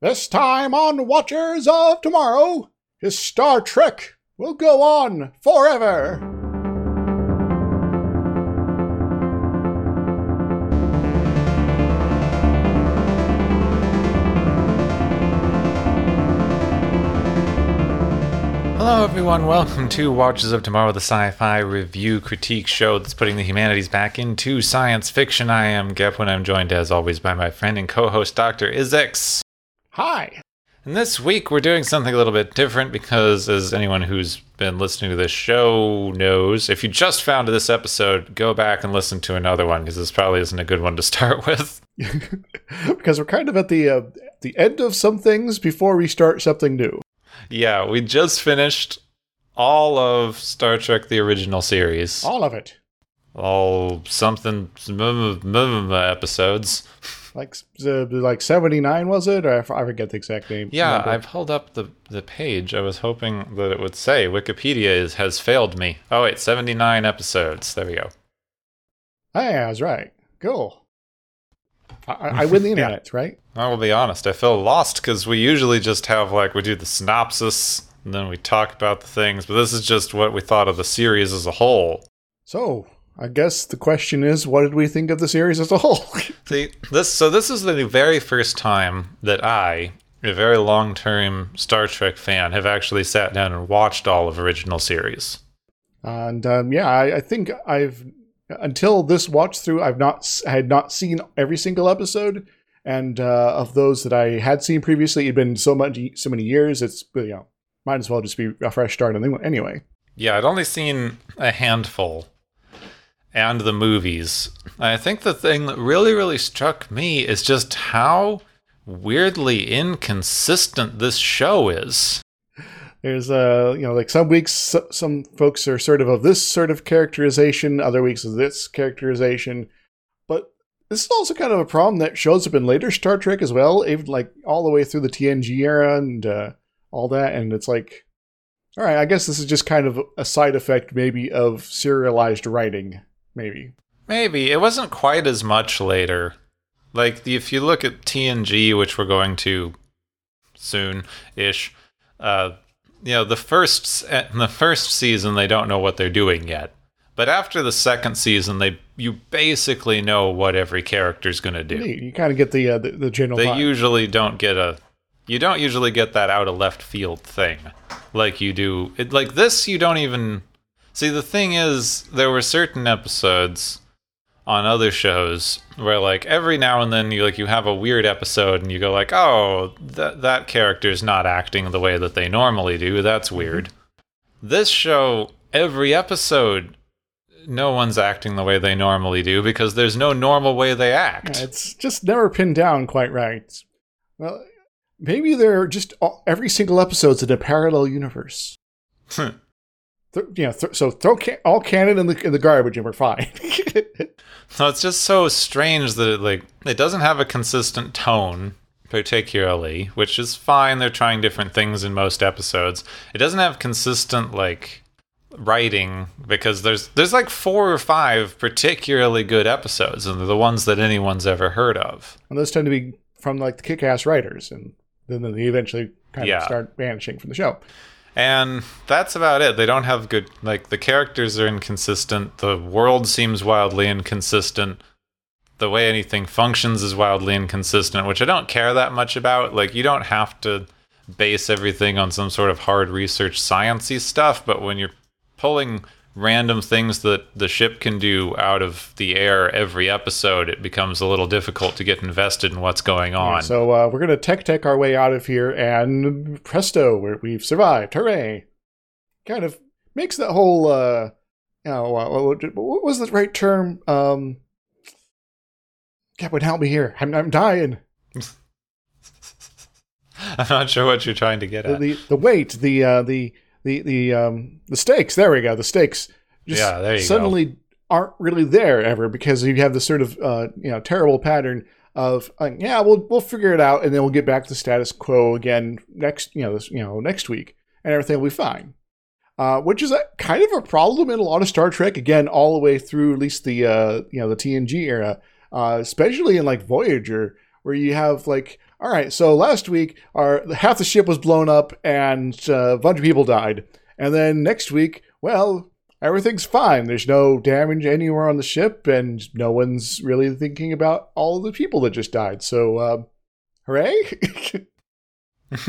This time on Watchers of Tomorrow, his Star Trek will go on forever. Hello, everyone. Welcome to Watchers of Tomorrow, the sci fi review critique show that's putting the humanities back into science fiction. I am Gepwin. I'm joined, as always, by my friend and co host, Dr. Izix. Hi. And this week, we're doing something a little bit different because, as anyone who's been listening to this show knows, if you just found this episode, go back and listen to another one because this probably isn't a good one to start with. because we're kind of at the uh, the end of some things before we start something new. Yeah, we just finished all of Star Trek the original series. All of it. All something episodes. Like uh, like 79 was it? Or I forget the exact name. Yeah, number. I pulled up the the page. I was hoping that it would say Wikipedia is, has failed me. Oh wait, 79 episodes. There we go. Hey, I was right. Cool. I, I win the internet, yeah. right? I will be honest. I feel lost because we usually just have like we do the synopsis and then we talk about the things, but this is just what we thought of the series as a whole. So I guess the question is, what did we think of the series as a whole? See this. So this is the very first time that I, a very long-term Star Trek fan, have actually sat down and watched all of original series. And um, yeah, I, I think I've until this watch through, I've not I had not seen every single episode, and uh, of those that I had seen previously, it'd been so much so many years. It's you know might as well just be a fresh start anyway. Yeah, I'd only seen a handful, and the movies. I think the thing that really really struck me is just how weirdly inconsistent this show is. There's uh you know like some weeks some folks are sort of of this sort of characterization other weeks of this characterization. But this is also kind of a problem that shows up in later star trek as well even like all the way through the tng era and uh, all that. And it's like all right i guess this is just kind of a side effect maybe of serialized writing maybe. Maybe. It wasn't quite as much later. Like if you look at tng which we're going to soon ish uh you know the first the first season they don't know what they're doing yet. But after the second season they you basically know what every character's going to do you kind of get the, uh, the, the general they vibe. usually don't get a you don't usually get that out of left field thing like you do. It, like this you don't even see the thing is there were certain episodes on other shows where like every now and then you like you have a weird episode and you go like oh that that character's not acting the way that they normally do. That's mm-hmm. weird. This show every episode no one's acting the way they normally do because there's no normal way they act. Yeah, it's just never pinned down quite right. Well maybe they're just all, every single episode's in a parallel universe th- you know, th- so throw ca- all canon in the in the garbage and we're fine. no, it's just so strange that it like it doesn't have a consistent tone particularly, which is fine. They're trying different things in most episodes. It doesn't have consistent like writing because there's there's like four or five particularly good episodes and they're the ones that anyone's ever heard of. And those tend to be from like the kick-ass writers and then they eventually kind yeah. of start vanishing from the show and that's about it. They don't have good like the characters are inconsistent. The world seems wildly inconsistent. The way anything functions is wildly inconsistent which i don't care that much about. Like you don't have to base everything on some sort of hard research sciency stuff but when you're pulling random things that the ship can do out of the air every episode, it becomes a little difficult to get invested in what's going on. so uh, we're going to tech tech our way out of here, and presto, we've survived! Hooray! Kind of makes that whole, uh, you know, what, what was the right term? Um, Captain, help me here. I'm, I'm dying. I'm not sure what you're trying to get at. The, the, the weight, the uh, the the the um the stakes. There we go. The stakes just yeah, there you suddenly go. aren't really there ever because you have this sort of uh, you know terrible pattern of uh, yeah we'll we'll figure it out and then we'll get back to status quo again next you know this you know next week and everything will be fine. Uh, which is a, kind of a problem in a lot of Star Trek. Again, all the way through at least the uh, you know the TNG era, uh, especially in like Voyager, where you have like all right, so last week, our half the ship was blown up and uh, a bunch of people died. And then next week, well, everything's fine. There's no damage anywhere on the ship, and no one's really thinking about all the people that just died. So, uh, hooray!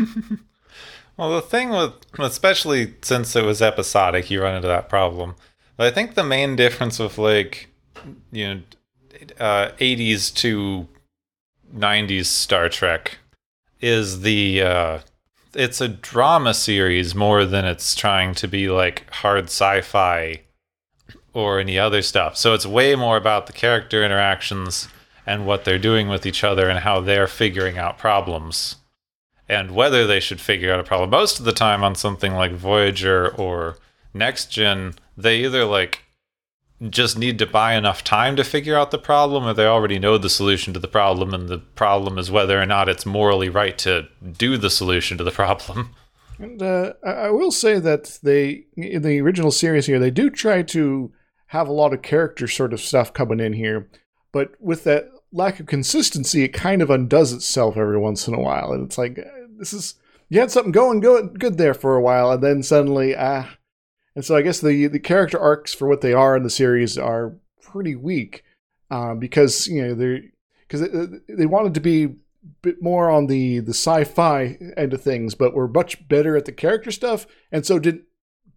well, the thing with, especially since it was episodic, you run into that problem. But I think the main difference with like, you know, uh, 80s to 90s Star Trek is the uh, it's a drama series more than it's trying to be like hard sci-fi or any other stuff. So it's way more about the character interactions and what they're doing with each other and how they're figuring out problems and whether they should figure out a problem. Most of the time on something like Voyager or Next Gen, they either like just need to buy enough time to figure out the problem, or they already know the solution to the problem, and the problem is whether or not it's morally right to do the solution to the problem. And uh, I will say that they, in the original series here, they do try to have a lot of character sort of stuff coming in here, but with that lack of consistency, it kind of undoes itself every once in a while, and it's like this is you had something going good good there for a while, and then suddenly ah and so I guess the the character arcs for what they are in the series are pretty weak um, because you know they're because they wanted to be a bit more on the the sci-fi end of things, but were much better at the character stuff, and so didn't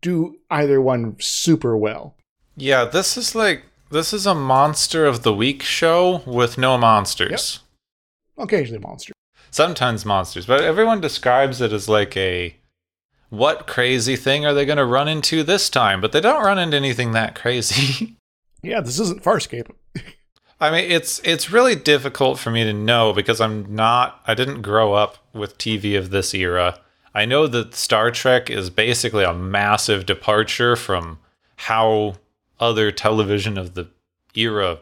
do either one super well. Yeah, this is like this is a monster of the week show with no monsters. Yep. Occasionally monsters. Sometimes monsters, but everyone describes it as like a what crazy thing are they going to run into this time? But they don't run into anything that crazy. yeah, this isn't Farscape. I mean, it's it's really difficult for me to know because I'm not I didn't grow up with TV of this era. I know that Star Trek is basically a massive departure from how other television of the era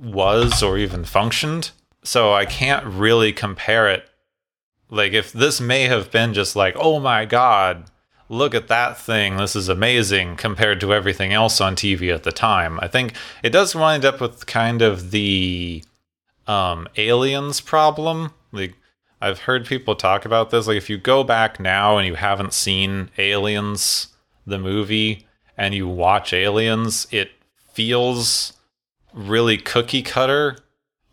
was or even functioned. So I can't really compare it like if this may have been just like, oh my god, look at that thing, this is amazing compared to everything else on TV at the time. I think it does wind up with kind of the um, aliens problem. Like I've heard people talk about this. Like if you go back now and you haven't seen Aliens, the movie, and you watch Aliens, it feels really cookie cutter.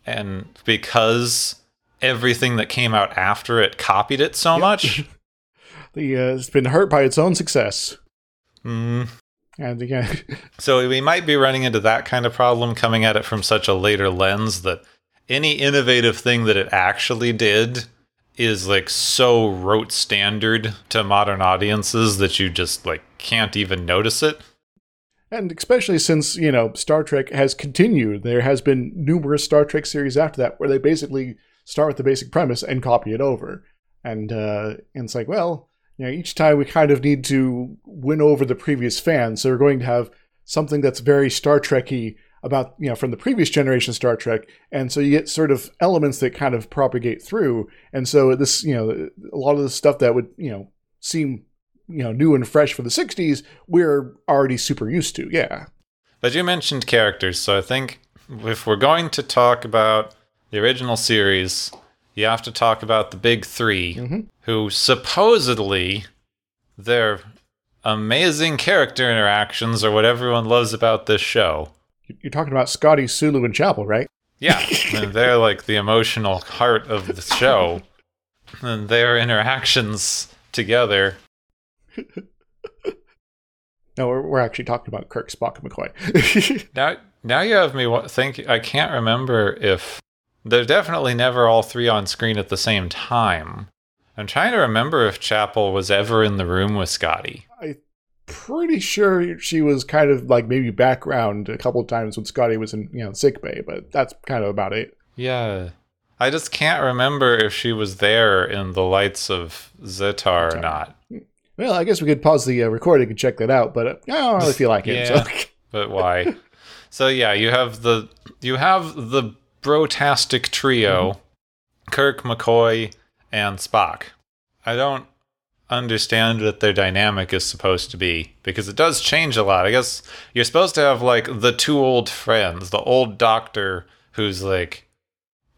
And because everything that came out after it copied it so yep. much. the uh, it's been hurt by its own success. Mm. And again, so we might be running into that kind of problem coming at it from such a later lens that any innovative thing that it actually did is like so rote standard to modern audiences that you just like can't even notice it. And especially since, you know, Star Trek has continued. There has been numerous Star Trek series after that where they basically start with the basic premise and copy it over. And, uh, and it's like, well, you know, each time we kind of need to win over the previous fans. So we're going to have something that's very Star Trekky about, you know, from the previous generation Star Trek. And so you get sort of elements that kind of propagate through. And so this, you know, a lot of the stuff that would, you know, seem, you know, new and fresh for the 60s, we're already super used to. Yeah. But you mentioned characters. So I think if we're going to talk about the original series, you have to talk about the big 3 mm-hmm. who supposedly their amazing character interactions are what everyone loves about this show. You're talking about Scotty, Sulu, and Chapel, right? Yeah, and they're like the emotional heart of the show, and their interactions together. no, we're, we're actually talking about Kirk, Spock, and McCoy. now, now you have me think. I can't remember if they're definitely never all three on screen at the same time. I'm trying to remember if Chapel was ever in the room with Scotty. I'm pretty sure she was kind of like maybe background a couple times when Scotty was in you know sick bay, but that's kind of about it. Yeah. I just can't remember if she was there in the lights of Zetar or not. Well, I guess we could pause the uh, recording and check that out, but uh, I don't really feel like it. yeah, so. but why? So yeah, you have the you have the brotastic trio mm-hmm. Kirk, McCoy, and Spock. I don't understand what their dynamic is supposed to be because it does change a lot. I guess you're supposed to have like the two old friends, the old doctor who's like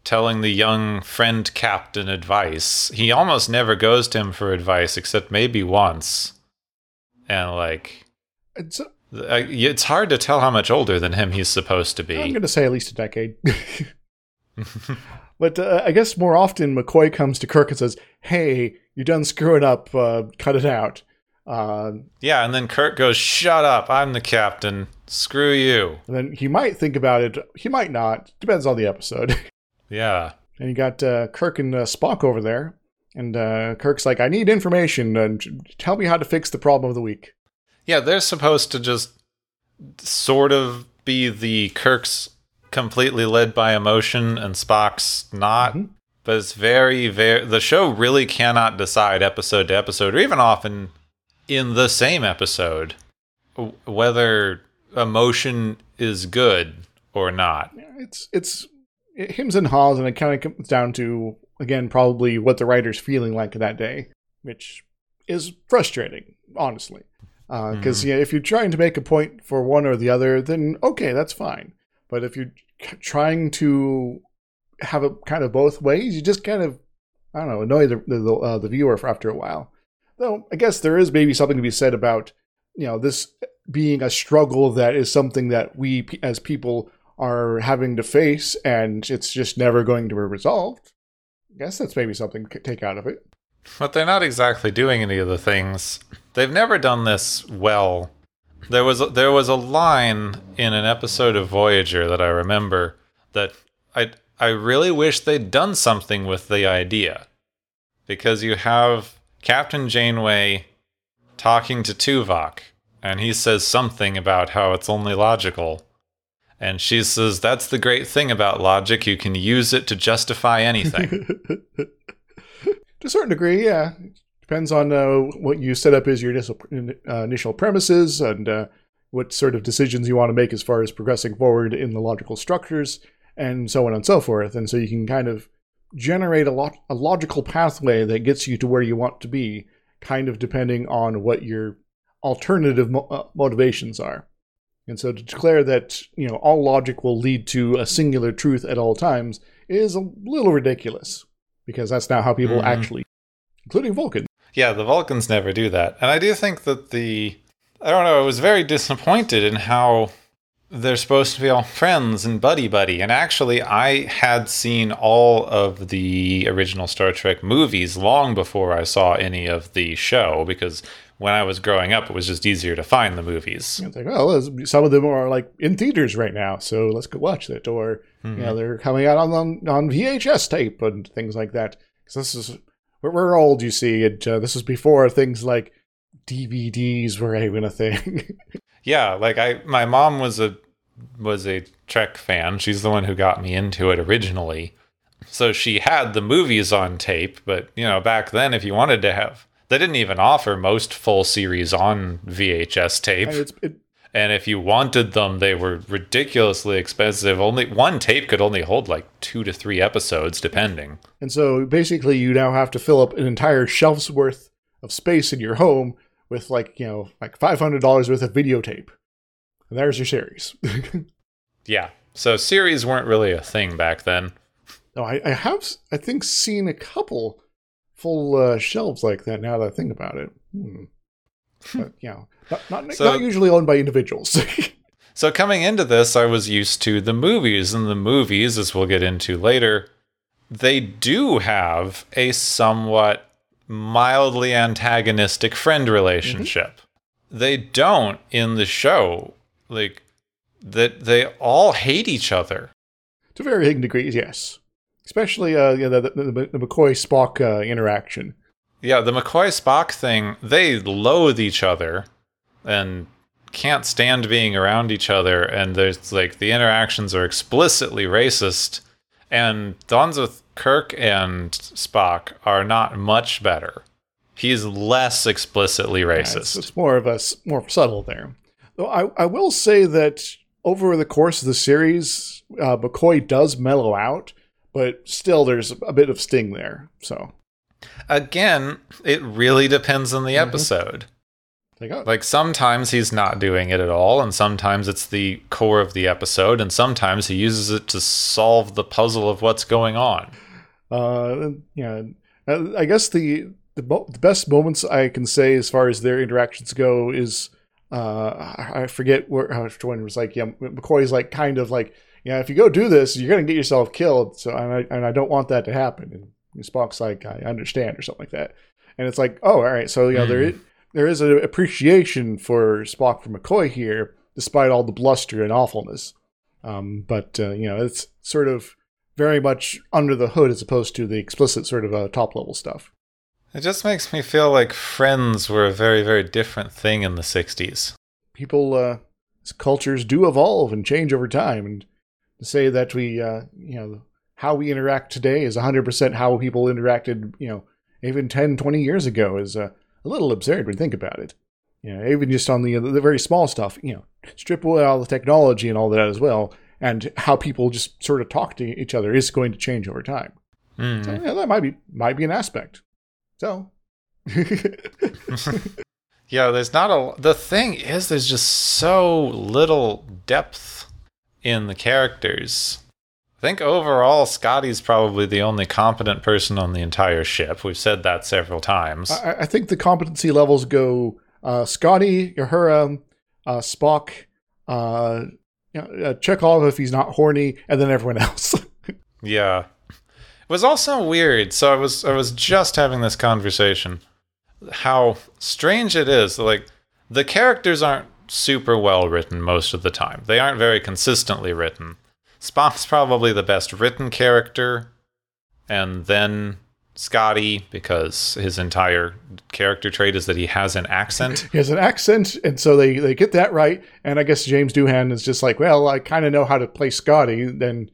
telling the young friend captain advice. He almost never goes to him for advice, except maybe once. And like, It's, it's hard to tell how much older than him he's supposed to be. I'm going to say at least a decade. but uh, I guess more often McCoy comes to Kirk and says, "Hey, you done screwing up. Uh, cut it out." Uh, yeah, and then Kirk goes, "Shut up! I'm the captain. Screw you." and then he might think about it. He might not. Depends on the episode. Yeah. and you got uh, Kirk and uh, Spock over there, and uh, Kirk's like, "I need information and tell me how to fix the problem of the week." Yeah, they're supposed to just sort of be the Kirk's completely led by emotion and Spock's not. Mhm. But it's very, very. The show really cannot decide episode to episode, or even often in the same episode, whether emotion is good or not. It's it's it hims and haws, and it kind of comes down to again probably what the writer's feeling like that day, which is frustrating, honestly. Because yeah, if you're trying to make a point for one or the other, then okay, that's fine. But if you're c- trying to have it kind of both ways, you just kind of I don't know annoy the the, uh, the viewer for after a while. Though I guess there is maybe something to be said about you know this being a struggle that is something that we as people are having to face, and it's just never going to be resolved. I guess that's maybe something to take out of it. But they're not exactly doing any of the things. They've never done this well. There was there was a line in an episode of Voyager that I remember that I I really wish they'd done something with the idea. Because you have Captain Janeway talking to Tuvok and he says something about how it's only logical. And she says that's the great thing about logic, you can use it to justify anything. to a certain degree, yeah. Depends on uh, what you set up as your initial, uh, initial premises and uh, what sort of decisions you want to make as far as progressing forward in the logical structures and so on and so forth. And so you can kind of generate a, lot, a logical pathway that gets you to where you want to be, kind of depending on what your alternative mo- uh, motivations are. And so to declare that you know all logic will lead to a singular truth at all times is a little ridiculous because that's not how people Mhm. actually, including Vulcan. Yeah, the Vulcans never do that. And I do think that the I don't know, I was very disappointed in how they're supposed to be all friends and buddy buddy. And actually I had seen all of the original Star Trek movies long before I saw any of the show because when I was growing up it was just easier to find the movies. It's like, well, some of them are like in theaters right now, so let's go watch it. Or Mhm. you know, they're coming out on on, on VHS tape and things like that. Because this is we're, we're old, you see, and uh, this was before things like DVDs were even a thing. Yeah, like I my mom was a was a Trek fan. She's the one who got me into it originally. So she had the movies on tape, but you know, back then if you wanted to have they didn't even offer most full series on VHS tape. and it's it, And if you wanted them, they were ridiculously expensive. Only one tape could only hold like 2 to 3 episodes depending. And so basically, you now have to fill up an entire shelf's worth of space in your home with like, you know, like $500 worth of videotape. And there's your series. Yeah. So series weren't really a thing back then. no, I, I have, I think, seen a couple full uh, shelves like that now that I think about it. Hmm. But, you know, not, not, So- not usually owned by individuals. So coming into this, I was used to the movies, and the movies, as we'll get into later, they do have a somewhat mildly antagonistic friend relationship. They don't in the show. Like that they all hate each other. to varying degrees, yes. Especially uh, you know, the, the, the McCoy Spock uh, interaction. Yeah, the McCoy Spock thing, they loathe each other and can't stand being around each other. And there's like the interactions are explicitly racist. And Don's with Kirk and Spock are not much better. He's less explicitly Yeah, racist. it's, it's more of a more subtle there. Though I, I will say that over the course of the series, uh, McCoy does mellow out, but still there's a bit of sting there. So Again, it really depends on the Mhm. episode. Like, oh, Like sometimes he's not doing it at all, and sometimes it's the core of the episode, and sometimes he uses it to solve the puzzle of what's going on. uh, yeah. Uh, I guess the the, the best moments I can say as far as their interactions go is uh, I forget where how which one was like yeah McCoy's like kind of like yeah if you go do this you're gonna get yourself killed so and I and I don't want that to happen and Spock's like I understand or something like that and it's like oh all right so you know there there is an appreciation for Spock from McCoy here despite all the bluster and awfulness um, but uh, you know it's sort of very much under the hood as opposed to the explicit sort of uh, top level stuff. It just makes me feel like Friends were a very, very different thing in the 60s. People, uh, cultures do evolve and change over time, and to say that we, uh, you know, how we interact today is 100% how people interacted, you know, even 10, 20 years ago is uh, a little absurd when you think about it. You know, even just on the the very small stuff, you know, strip away all the technology and all that as well, and how people just sort of talk to each other is going to change over time. Hmm. So, yeah, that might be might be an aspect. So, Yeah, there's not a. The thing is, there's just so little depth in the characters. I think overall, Scotty's probably the only competent person on the entire ship. We've said that several times. I, I think the competency levels go uh, Scotty, Uhura, uh, Spock, uh, you know, uh, Chekov if he's not horny, and then everyone else. Yeah. It was also weird. So I was I was just having this conversation. How strange it is. Like the characters aren't super well written most of the time. They aren't very consistently written. Spock's probably the best written character, and then Scotty because his entire character trait is that he has an accent. he has an accent, and so they, they get that right. And I guess James Doohan is just like, well, I kind of know how to play Scotty. Then,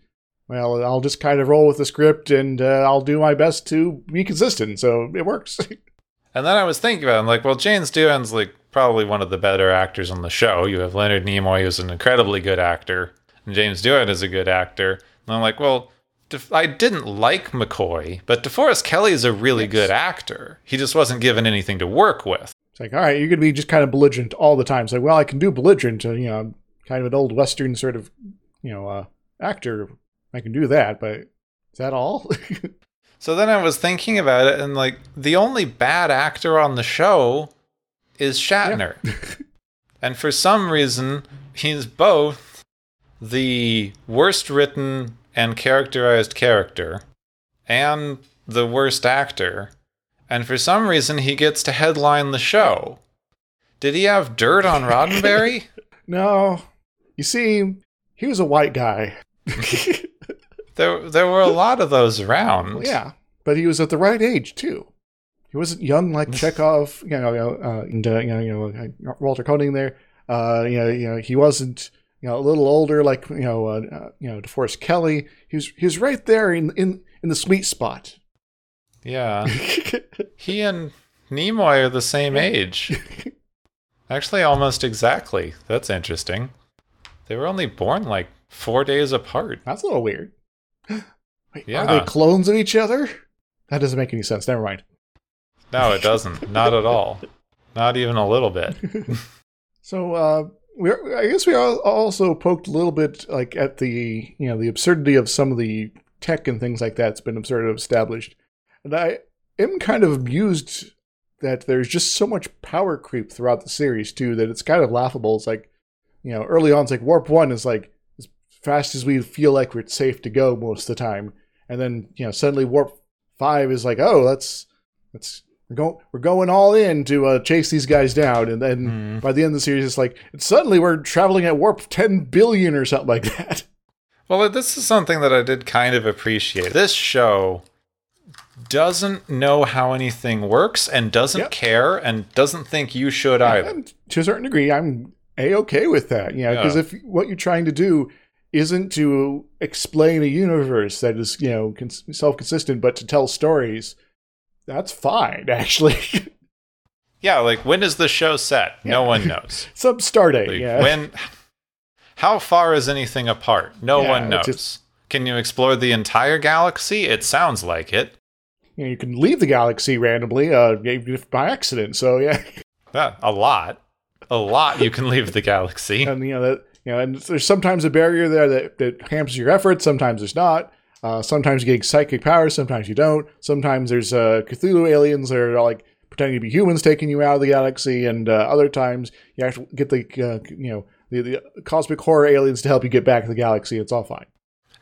well, I'll just kind of roll with the script, and uh, I'll do my best to be consistent. So it works. And then I was thinking about it, I'm like, well, James Doohan's like probably one of the better actors on the show. You have Leonard Nimoy, who's an incredibly good actor, and James Doohan is a good actor. And I'm like, well, Def- I didn't like McCoy, but DeForest Kelley is a really good actor. He just wasn't given anything to work with. It's like, all right, you're going to be just kind of belligerent all the time. It's like, well, I can do belligerent. uh, You know, kind of an old Western sort of, you know, uh, actor. I can do that, but is that all? So then I was thinking about it, and like, the only bad actor on the show is Shatner. and for some reason, he's both the worst written and characterized character and the worst actor. And for some reason, he gets to headline the show. Did he have dirt on Roddenberry? no. You see, he was a white guy. there, there were a lot of those around. Well, yeah, but he was at the right age too. He wasn't young like Chekov, you know, you know, uh, and uh, you know, you know, Walter Koenig there. Uh, you know, you know, he wasn't, you know, a little older like you know, uh, uh, you know, DeForest Kelley. He was, he was right there in in in the sweet spot. Yeah. He and Nimoy are the same age. Actually, almost exactly. That's interesting. They were only born like four days apart. That's a little weird. Wait, Yeah. Are they clones of each other? That doesn't make any sense. Never mind. No, it doesn't. Not at all. Not even a little bit. So uh, we I guess we al- also poked a little bit like at the you know the absurdity of some of the tech and things like that's been of established, and I am kind of amused that there's just so much power creep throughout the series too that it's kind of laughable. It's like you know early on it's like warp one is like as fast as we feel like we're safe to go most of the time, and then you know suddenly warp five is like oh that's that's we're going we're going all in to uh, chase these guys down, and then Hmm. by the end of the series, it's like suddenly we're traveling at warp ten billion or something like that. Well, this is something that I did kind of appreciate. This show doesn't know how anything works and doesn't Yep. care and doesn't think you should either. And to a certain degree, I'm a okay with that. You know, because Yeah. if what you're trying to do isn't to explain a universe that is you know cons- self-consistent, but to tell stories, that's fine. Actually, Yeah, like when is the show set? No one knows. some stardate. Like, yeah. When how far is anything apart? No Yeah, one knows. just- Can you explore the entire galaxy? It sounds like it. you, know, you can leave the galaxy randomly, uh, if by accident. So yeah, Yeah, a lot. A lot you can leave the galaxy. and you know that you know, and there's sometimes a barrier there that, that hampers your efforts. Sometimes there's not. Uh, sometimes you get psychic powers. Sometimes you don't. Sometimes there's uh, Cthulhu aliens that are like pretending to be humans taking you out of the galaxy, and uh, other times you actually get the uh, you know the, the cosmic horror aliens to help you get back to the galaxy. It's all fine.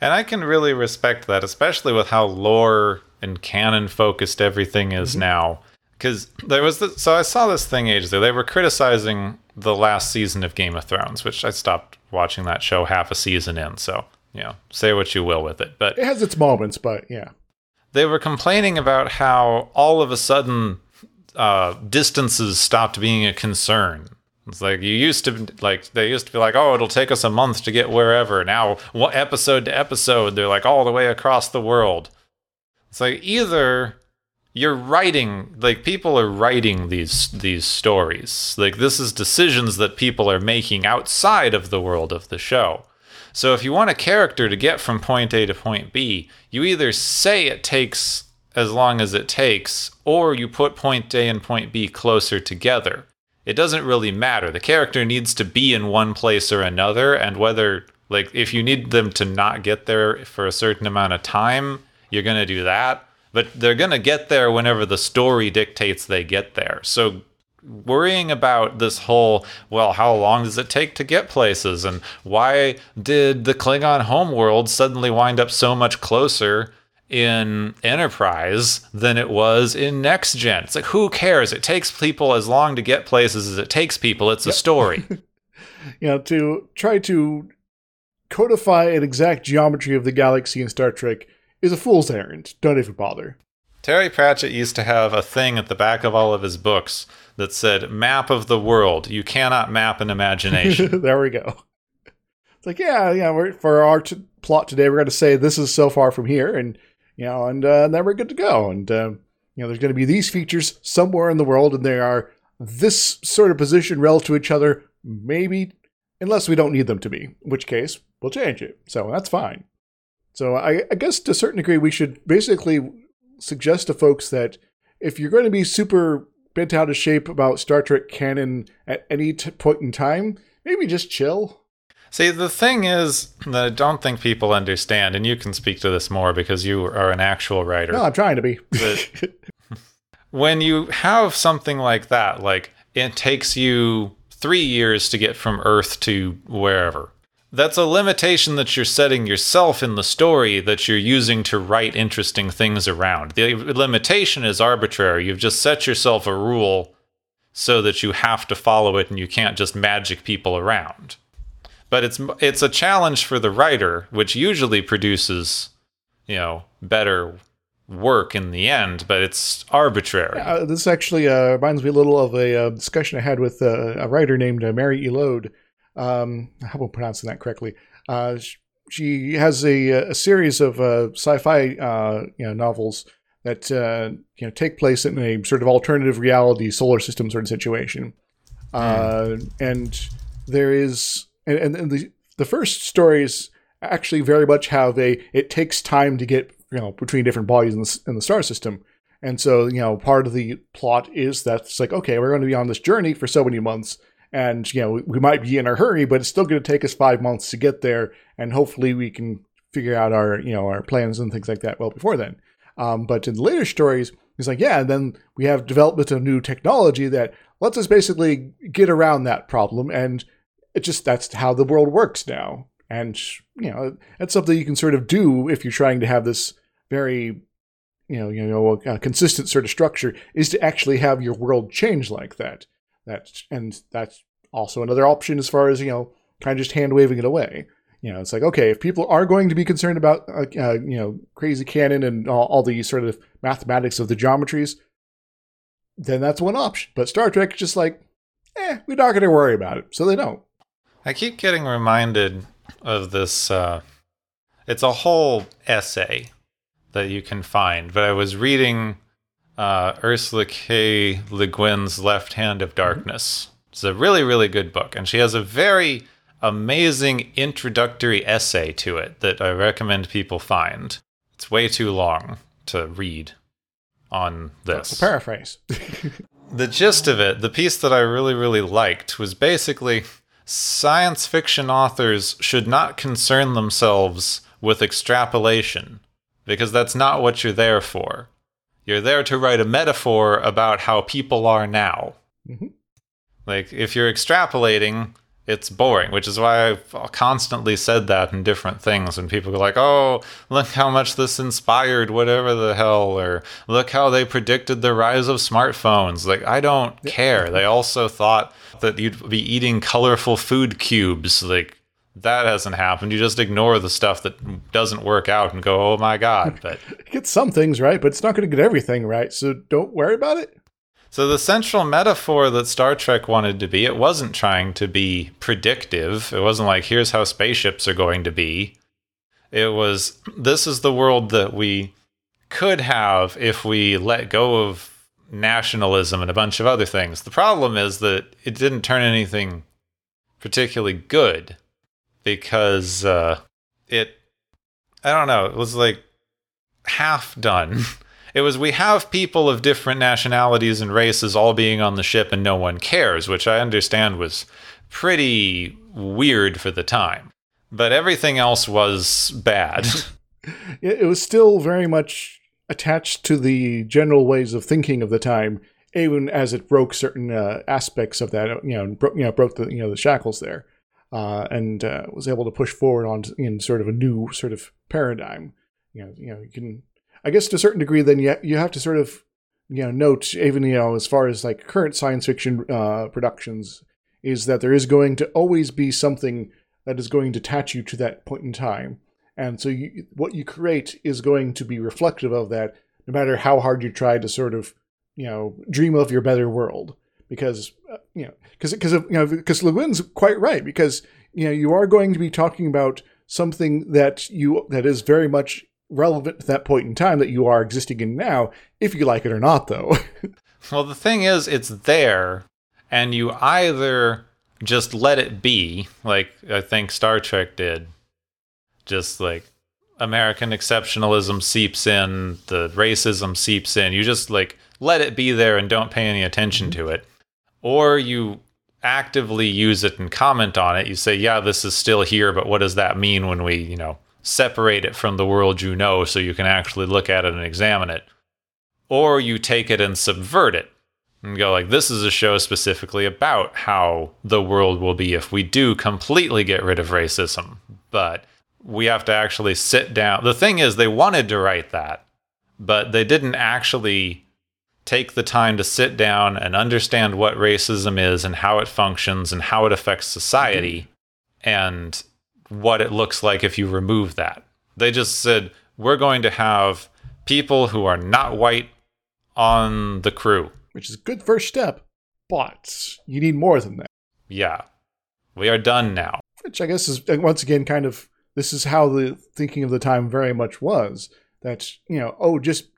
And I can really respect that, especially with how lore and canon focused everything is now. Because there was this, so I saw this thing ages ago. They were criticizing the last season of Game of Thrones, which I stopped watching that show half a season in. So you know, say what you will with it, but It has its moments, but yeah. they were complaining about how all of a sudden uh, distances stopped being a concern. It's like you used to like they used to be like, oh, it'll take us a month to get wherever. Now, what episode to episode, they're like all the way across the world. It's like either you're writing like people are writing these these stories. Like this is decisions that people are making outside of the world of the show. So if you want a character to get from point A to point B, you either say it takes as long as it takes, or you put point A and point B closer together. It doesn't really matter. The character needs to be in one place or another, and whether, like, if you need them to not get there for a certain amount of time, you're going to do that. But they're going to get there whenever the story dictates they get there. So worrying about this whole well how long does it take to get places? And why did the klingon homeworld suddenly wind up so much closer in enterprise than it was in next gen it's like who cares? It takes people as long to get places as it takes people. It's a story. You know, to try to codify an exact geometry of the galaxy in Star Trek is a fool's errand. Don't even bother. terry pratchett used to have a thing at the back of all of his books that said map of the world you cannot map an imagination there we go. It's like, yeah, yeah. For our t- plot today, we're going to say this is so far from here, and you know, and uh, then we're good to go. And uh, you know, there's going to be these features somewhere in the world, and they are this sort of position relative to each other. Maybe, unless we don't need them to be, which case we'll change it. So that's fine. So I, I guess to a certain degree, we should basically suggest to folks that if you're going to be super bent out of shape about Star Trek canon at any t- point in time, maybe just chill. See, the thing is that I don't think people understand, and you can speak to this more because you are an actual writer. No, I'm trying to be. But- when you have something like that, like it takes you three years to get from Earth to wherever, that's a limitation that you're setting yourself in the story that you're using to write interesting things around. The limitation is arbitrary. You've just set yourself a rule so that you have to follow it and you can't just magic people around but it's it's a challenge for the writer, which usually produces, you know, better work in the end. But it's arbitrary. Uh, this actually uh, reminds me a little of a uh, discussion I had with uh, a writer named uh, Mary Elode. Um, I hope I'm pronouncing that correctly. Uh, she has a, a series of uh, sci-fi uh, you know, novels that uh, you know take place in a sort of alternative reality solar system sort of situation, uh, and there is and, and, and the the first stories actually very much have a it takes time to get you know between different bodies in the, in the star system. And so you know part of the plot is that it's like okay we're going to be on this journey for so many months and you know we might be in a hurry but it's still going to take us five months to get there and hopefully we can figure out our you know our plans and things like that well before then. Um, but in the later stories it's like yeah and then we have development of new technology that lets us basically get around that problem and it just that's how the world works now. And you know that's something you can sort of do if you're trying to have this very you know you know a consistent sort of structure is to actually have your world change like that that and that's also another option as far as you know kind of just hand waving it away. You know it's like okay if people are going to be concerned about uh, uh, you know crazy canon and all, all the sort of mathematics of the geometries then that's one option. But star trek is just like eh we're not going to worry about it. So they don't. I keep getting reminded of this. Uh, it's a whole essay that you can find, but I was reading uh, Ursula K. Le Guin's Left Hand of Darkness. It's a really, really good book, and she has a very amazing introductory essay to it that I recommend people find. It's way too long to read on this. paraphrase the gist of it, the piece that I really, really liked was basically science fiction authors should not concern themselves with extrapolation because that's not what you're there for. You're there to write a metaphor about how people are now. Mhm. Like, if you're extrapolating, it's boring, which is why I've constantly said that in different things. When people go like, "Oh, look how much this inspired whatever the hell," or "Look how they predicted the rise of smartphones." Like, I don't care. They also thought that you'd be eating colorful food cubes. Like, that hasn't happened. You just ignore the stuff that doesn't work out and go, "Oh my god!" But It gets some things right, but it's not going to get everything right. So don't worry about it. So the central metaphor that Star Trek wanted to be, it wasn't trying to be predictive. It wasn't like here's how spaceships are going to be. It was this is the world that we could have if we let go of nationalism and a bunch of other things. The problem is that it didn't turn anything particularly good because uh, it I don't know, it was like half done. It was we have people of different nationalities and races all being on the ship and no one cares, which I understand was pretty weird for the time. But everything else was bad. It was still very much attached to the general ways of thinking of the time, even as it broke certain uh, aspects of that. You know, bro- you know, broke the you know the shackles there, uh, and uh, was able to push forward on in sort of a new sort of paradigm. You know, you know, you can, I guess, to a certain degree, then you you have to sort of you know note even you know as far as like current science fiction uh, productions is that there is going to always be something that is going to attach you to that point in time and so you, what you create is going to be reflective of that no matter how hard you try to sort of you know dream of your better world because uh, you know because because you know because Le Guin's quite right because you know you are going to be talking about something that you that is very much relevant to that point in time that you are existing in now if you like it or not though Well, the thing is, it's there, and you either just let it be, like I think Star Trek did, just like American exceptionalism seeps in, the racism seeps in. You just like let it be there and don't pay any attention to it. Or you actively use it and comment on it. You say, yeah, this is still here, but what does that mean when we, you know, separate it from the world you know so you can actually look at it and examine it? or you take it and subvert it and go like this is a show specifically about how the world will be if we do completely get rid of racism but we have to actually sit down the thing is they wanted to write that but they didn't actually take the time to sit down and understand what racism is and how it functions and how it affects society mm-hmm. and what it looks like if you remove that. They just said, we're going to have people who are not white on the crew. which is a good first step but you need more than that Yeah. We are done now. which I guess is once again kind of this is how the thinking of the time very much was that you know oh just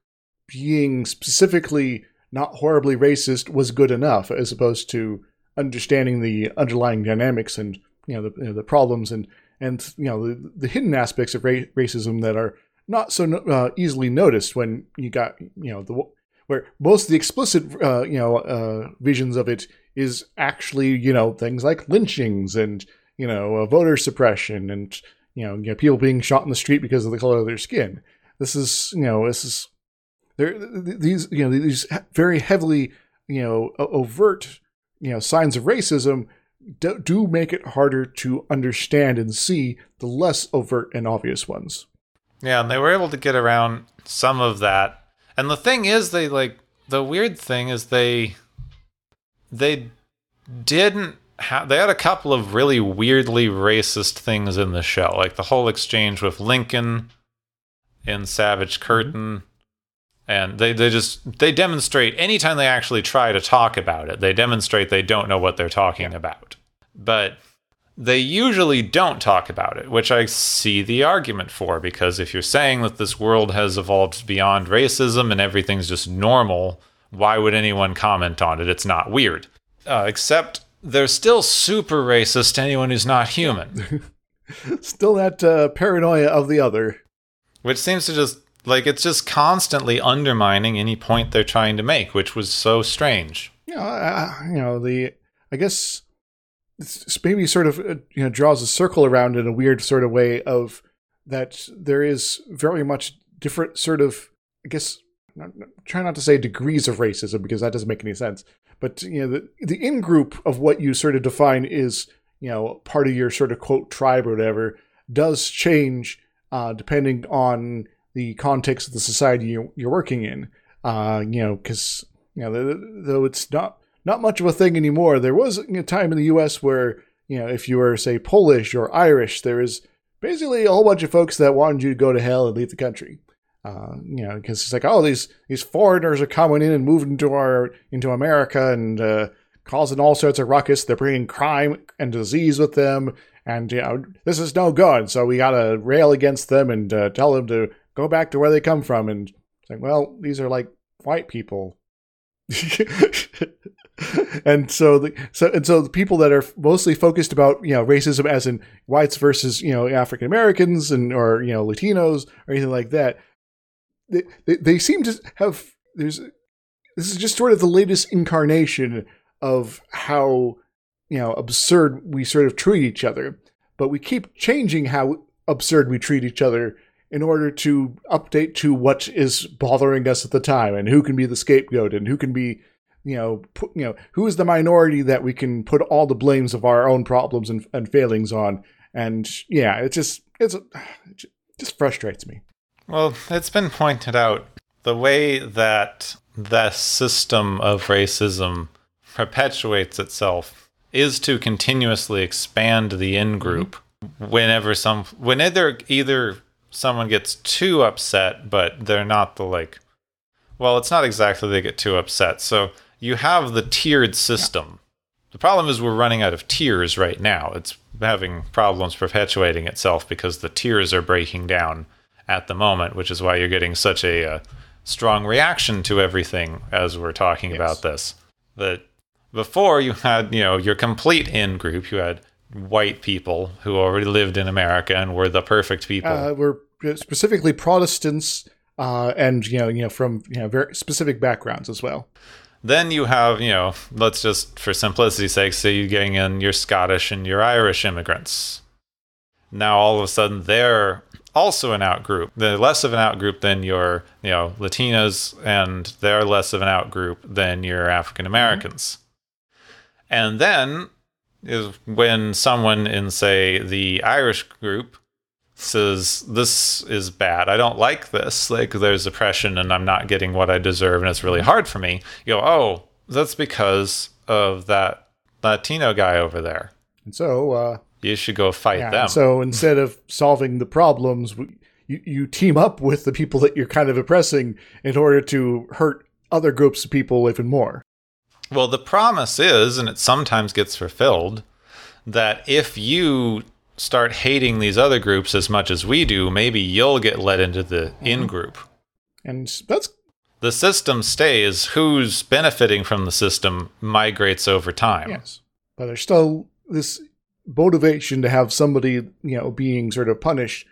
being specifically not horribly racist was good enough as opposed to understanding the underlying dynamics and you know the, you know, the problems and and you know the, the hidden aspects of ra- racism that are not so uh, easily noticed when you got you know the where most of the explicit uh, you know uh, visions of it is actually you know things like lynchings and you know uh, voter suppression and you know, you know people being shot in the street because of the color of their skin. This is you know this is there these you know these very heavily you know overt you know signs of racism do, do make it harder to understand and see the less overt and obvious ones. Yeah, and they were able to get around some of that. And the thing is they like the weird thing is they they didn't have they had a couple of really weirdly racist things in the show. Like the whole exchange with Lincoln in Savage mm-hmm. Curtain. And they, they just they demonstrate anytime they actually try to talk about it, they demonstrate they don't know what they're talking about. But they usually don't talk about it, which I see the argument for because if you're saying that this world has evolved beyond racism and everything's just normal, why would anyone comment on it? It's not weird. Uh, except they're still super racist to anyone who's not human, Still that uh, paranoia of the other. which seems to just like it's just constantly undermining any point they're trying to make, which was so strange. know, uh, you know the I guess it's maybe sort of uh, you know draws a circle around in a weird sort of way of that there is very much different sort of I guess try not to say degrees of racism because that doesn't make any sense. But you know the the in group of what you sort of define is you know part of your sort of quote tribe or whatever does change uh, depending on the context of the society you're, you're working in. Uh, you know because you know though it's not not much of a thing anymore. There was a time in the U.S. where you know if you were say Polish or Irish, there was basically a whole bunch of folks that wanted you to go to hell and leave the country. Uh, you know, because it's like, oh, these these foreigners are coming in and moving into our into America and uh, causing all sorts of ruckus. They're bringing crime and disease with them, and you know, this is no good. So we gotta rail against them and uh, tell them to go back to where they come from. And like, well, these are like white people. and so the so and so the people that are mostly focused about you know racism as in whites versus you know African Americans and or you know Latinos or anything like that they, they, they seem to have there's this is just sort of the latest incarnation of how you know absurd we sort of treat each other but we keep changing how absurd we treat each other in order to update to what is bothering us at the time and who can be the scapegoat and who can be you know put, you know who is the minority that we can put all the blames of our own problems and, and failings on and yeah it just it's it just frustrates me well, it's been pointed out the way that the system of racism perpetuates itself is to continuously expand the in group mm-hmm. whenever some whenever either someone gets too upset but they're not the like well it's not exactly they get too upset so you have the tiered system the problem is we're running out of tiers right now it's having problems perpetuating itself because the tiers are breaking down at the moment, which is why you're getting such a, a uh, strong reaction to everything as we're talking yes. about this. That before you had, you know, your complete in group, you had white people who already lived in America and were the perfect people. Uh, were specifically Protestants uh, and you know, you know, from you know very specific backgrounds as well. Then you have, you know, let's just for simplicity's sake, say you're getting in your Scottish and your Irish immigrants. Now all of a sudden they're also an out group. They're less of an out group than your, you know, Latinas, and they're less of an out group than your African Americans. Mm-hmm. And then is when someone in, say, the Irish group says, This is bad. I don't like this. Like, there's oppression, and I'm not getting what I deserve, and it's really hard for me. You go, Oh, that's because of that Latino guy over there. And so, uh, you should go fight yeah, them. So instead of solving the problems, you, you team up with the people that you're kind of oppressing in order to hurt other groups of people even more. Well, the promise is, and it sometimes gets fulfilled, that if you start hating these other groups as much as we do, maybe you'll get let into the mm-hmm. in group. And that's the system stays. Who's benefiting from the system migrates over time. Yes, but there's still this motivation to have somebody, you know, being sort of punished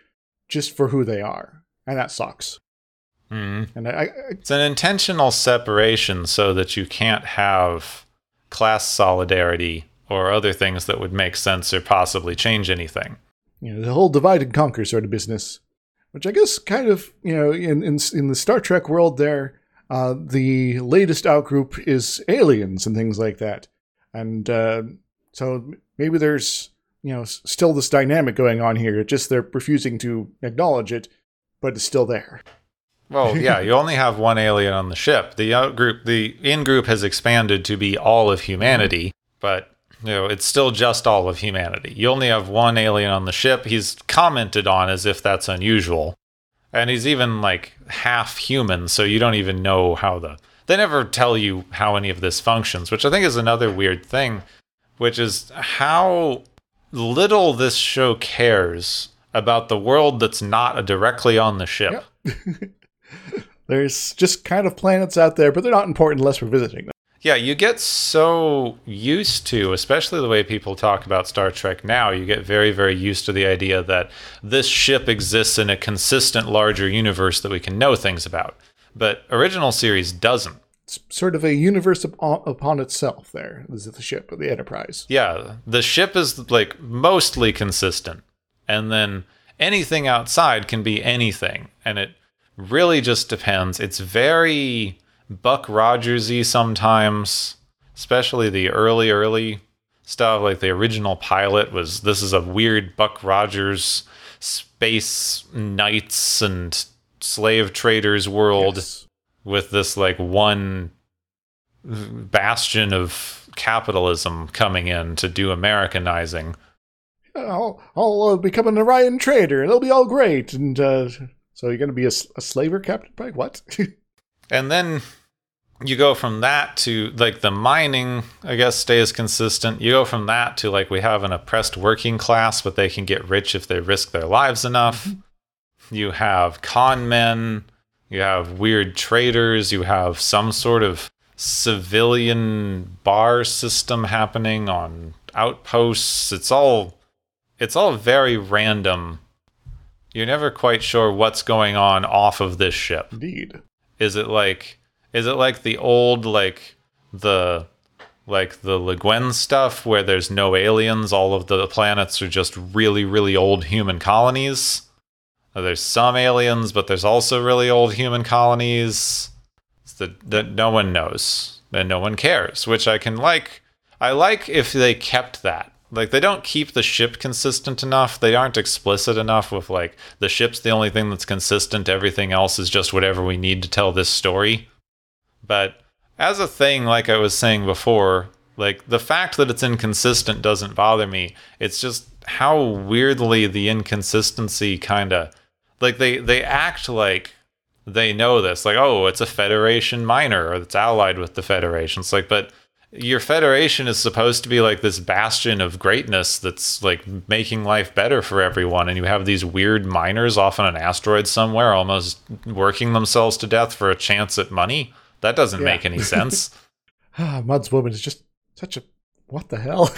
just for who they are. And that sucks. Mm. And I, I, it's an intentional separation so that you can't have class solidarity or other things that would make sense or possibly change anything. You know, the whole divide and conquer sort of business, which I guess kind of, you know, in in, in the Star Trek world, there, uh, the latest outgroup is aliens and things like that, and uh, so maybe there's you know still this dynamic going on here. Just they're refusing to acknowledge it, but it's still there. Well, yeah, you only have one alien on the ship. The out group, the in group has expanded to be all of humanity, but you know it's still just all of humanity. You only have one alien on the ship. He's commented on as if that's unusual, and he's even like half human, so you don't even know how the. They never tell you how any of this functions, which I think is another weird thing which is how little this show cares about the world that's not directly on the ship. Yep. There's just kind of planets out there, but they're not important unless we're visiting them. Yeah, you get so used to, especially the way people talk about Star Trek now, you get very, very used to the idea that this ship exists in a consistent larger universe that we can know things about. But original series doesn't. it's sort of a universe upon, upon itself. There is the ship, of the Enterprise. Yeah, the ship is like mostly consistent, and then anything outside can be anything, and it really just depends. It's very Buck Rogersy sometimes, especially the early early stuff. Like the original pilot was this is a weird Buck Rogers space knights and slave traders world Yes. with this like one bastion of capitalism coming in to do Americanizing. I'll, I'll uh, become an Orion trader, and it'll be all great. And uh, so you're going to be a, a slaver, Captain Pike? What? And then you go from that to like the mining, I guess, stays consistent. You go from that to like we have an oppressed working class, but they can get rich if they risk their lives enough. Mm-hmm. You have con men, you have weird traders, you have some sort of civilian bar system happening on outposts. It's all it's all very random. You're never quite sure what's going on off of this ship. Indeed. Is it like is it like the old like the like the Le Guin stuff where there's no aliens, all of the planets are just really, really old human colonies? There's some aliens, but there's also really old human colonies It's that that no one knows and no one cares, which I can like. I like if they kept that. Like they don't keep the ship consistent enough. They aren't explicit enough with like the ship's the only thing that's consistent. Everything else is just whatever we need to tell this story. But as a thing, like I was saying before, like the fact that it's inconsistent doesn't bother me. It's just how weirdly the inconsistency kind of like they they act like they know this like oh it's a federation minor or it's allied with the federation it's like but your federation is supposed to be like this bastion of greatness that's like making life better for everyone and you have these weird miners off on an asteroid somewhere almost working themselves to death for a chance at money that doesn't Yeah. make any sense Ah, Mud's woman is just such a what the hell.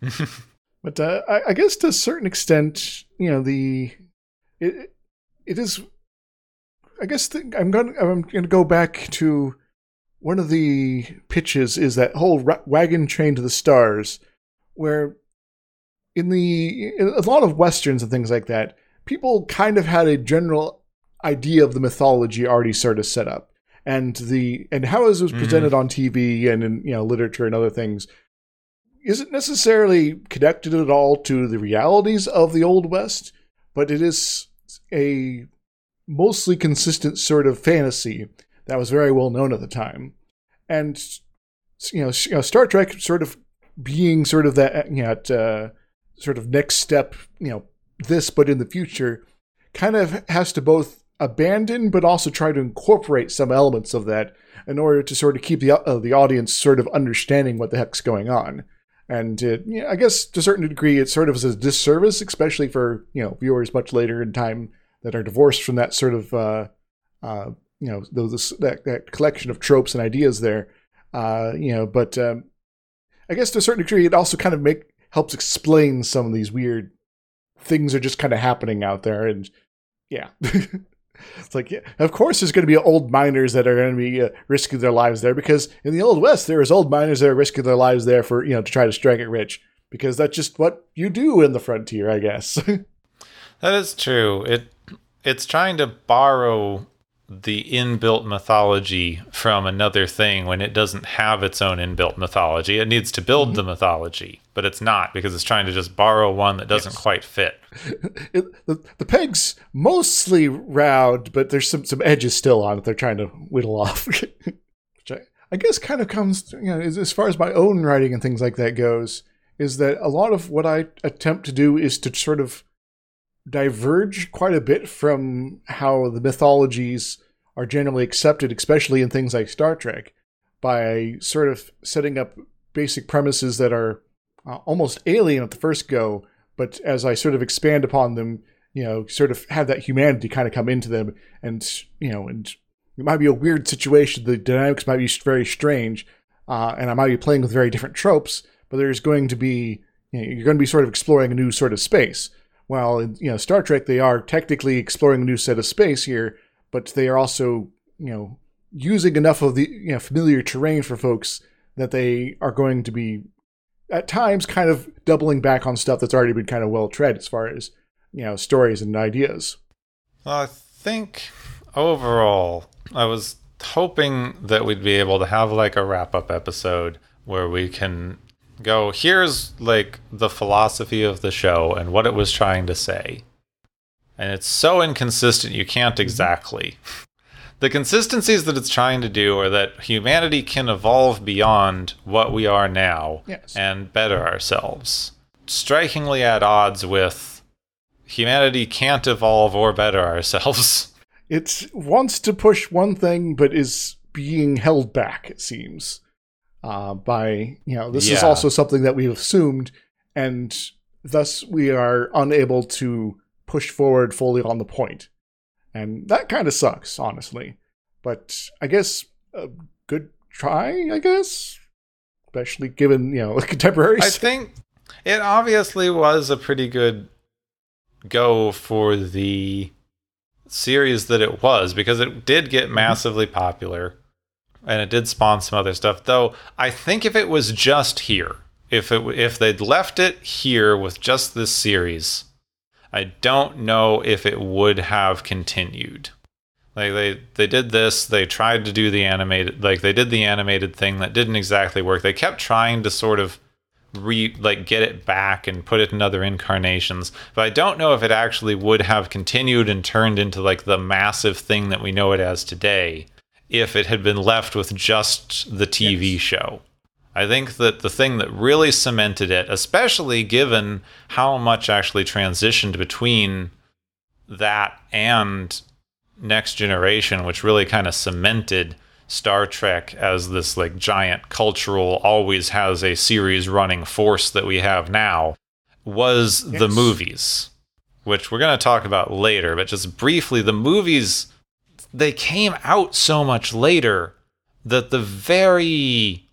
but uh, I, I guess to a certain extent, you know, the it it is. I guess the, I'm going. I'm going to go back to one of the pitches. Is that whole ra- wagon train to the stars, where in the in a lot of westerns and things like that, people kind of had a general idea of the mythology already sort of set up and the and how it was presented mm-hmm. on TV and in you know literature and other things isn't necessarily connected at all to the realities of the old west, but it is a mostly consistent sort of fantasy that was very well known at the time, and you know, you know Star Trek sort of being sort of that you know at, uh, sort of next step you know this but in the future kind of has to both abandon but also try to incorporate some elements of that in order to sort of keep the uh, the audience sort of understanding what the heck's going on. And it, yeah, I guess to a certain degree, it sort of is a disservice, especially for you know viewers much later in time that are divorced from that sort of uh, uh, you know those that, that collection of tropes and ideas there. Uh, you know, but um, I guess to a certain degree, it also kind of make helps explain some of these weird things are just kind of happening out there, and yeah. It's like, yeah, of course, there's going to be old miners that are going to be uh, risking their lives there because in the old west, there is old miners that are risking their lives there for you know to try to strike it rich because that's just what you do in the frontier, I guess. That is true. It it's trying to borrow the inbuilt mythology from another thing when it doesn't have its own inbuilt mythology. It needs to build mm-hmm. the mythology, but it's not because it's trying to just borrow one that doesn't Yes. quite fit. it, the, the peg's mostly round, but there's some some edges still on it. They're trying to whittle off, which I, I guess kind of comes you know as, as far as my own writing and things like that goes. Is that a lot of what I attempt to do is to sort of diverge quite a bit from how the mythologies are generally accepted, especially in things like Star Trek, by sort of setting up basic premises that are uh, almost alien at the first go, but as I sort of expand upon them, you know, sort of have that humanity kind of come into them, and you know, and it might be a weird situation. The dynamics might be very strange, uh, and I might be playing with very different tropes. But there's going to be, you know, you're going to be sort of exploring a new sort of space. While you know Star Trek, they are technically exploring a new set of space here, but they are also, you know, using enough of the you know, familiar terrain for folks that they are going to be at times kind of doubling back on stuff that's already been kind of well tread as far as you know stories and ideas. I think overall, I was hoping that we'd be able to have like a wrap up episode where we can go, here's like the philosophy of the show and what it was trying to say. And it's so inconsistent, you can't Mm-hmm. exactly. The consistencies that it's trying to do are that humanity can evolve beyond what we are now Yes. and better ourselves. Strikingly at odds with humanity can't evolve or better ourselves. It wants to push one thing, but is being held back. It seems uh, by you know this is also something that we've assumed, and thus we are unable to push forward fully on the point, and that kind of sucks, honestly. But I guess a good try, I guess, especially given you know contemporaries. I think it obviously was a pretty good go for the series that it was because it did get massively popular and it did spawn some other stuff though i think if it was just here if it if they'd left it here with just this series i don't know if it would have continued. Like they they did this they tried to do the animated like they did the animated thing that didn't exactly work. They kept trying to sort of re like get it back and put it in other incarnations but i don't know if it actually would have continued and turned into like the massive thing that we know it as today if it had been left with just the tv show. I think that the thing that really cemented it especially given how much actually transitioned between that and next generation which really kind of cemented Star Trek as this like giant cultural always has a series running force that we have now was the movies which we're going to talk about later. But just briefly the movies they came out so much later that the very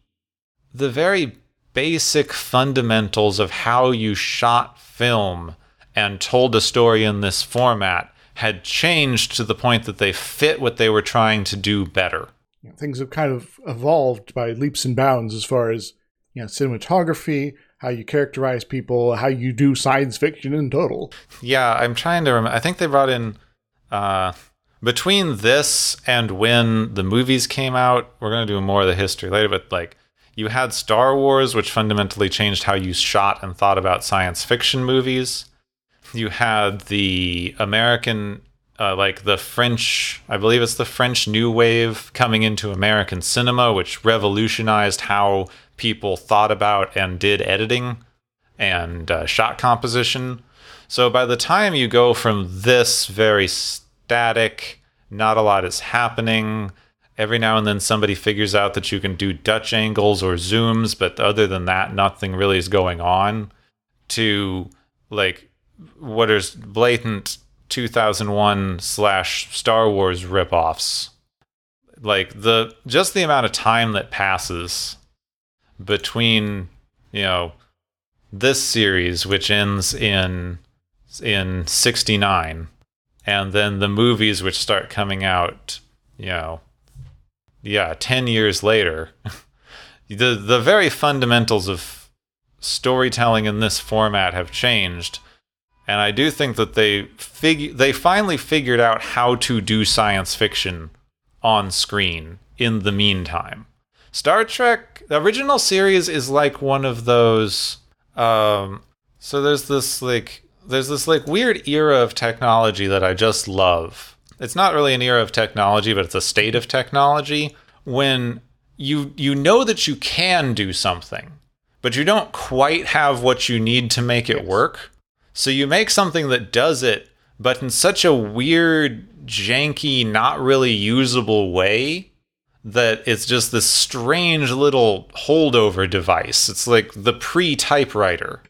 the very basic fundamentals of how you shot film and told a story in this format had changed to the point that they fit what they were trying to do better. You know, things have kind of evolved by leaps and bounds as far as you know cinematography, how you characterize people, how you do science fiction in total. Yeah, I'm trying to remember. I think they brought in uh, between this and when the movies came out. We're going to do more of the history later, but like you had Star Wars, which fundamentally changed how you shot and thought about science fiction movies. You had the American, uh, like the French, I believe it's the French New Wave coming into American cinema, which revolutionized how people thought about and did editing and uh, shot composition. So by the time you go from this very static, not a lot is happening. Every now and then somebody figures out that you can do Dutch angles or zooms, but other than that, nothing really is going on. To like what is blatant 2001 slash Star Wars ripoffs. Like the just the amount of time that passes between you know this series which ends in in 69 and then the movies which start coming out you know yeah 10 years later the the very fundamentals of storytelling in this format have changed. And I do think that they fig- they finally figured out how to do science fiction on screen in the meantime. Star Trek the original series is like one of those um so there's this like there's this like weird era of technology that I just love. It's not really an era of technology, but it's a state of technology when you you know that you can do something, but you don't quite have what you need to make it work. So you make something that does it, but in such a weird, janky, not really usable way that it's just this strange little holdover device. It's like the pre-typewriter.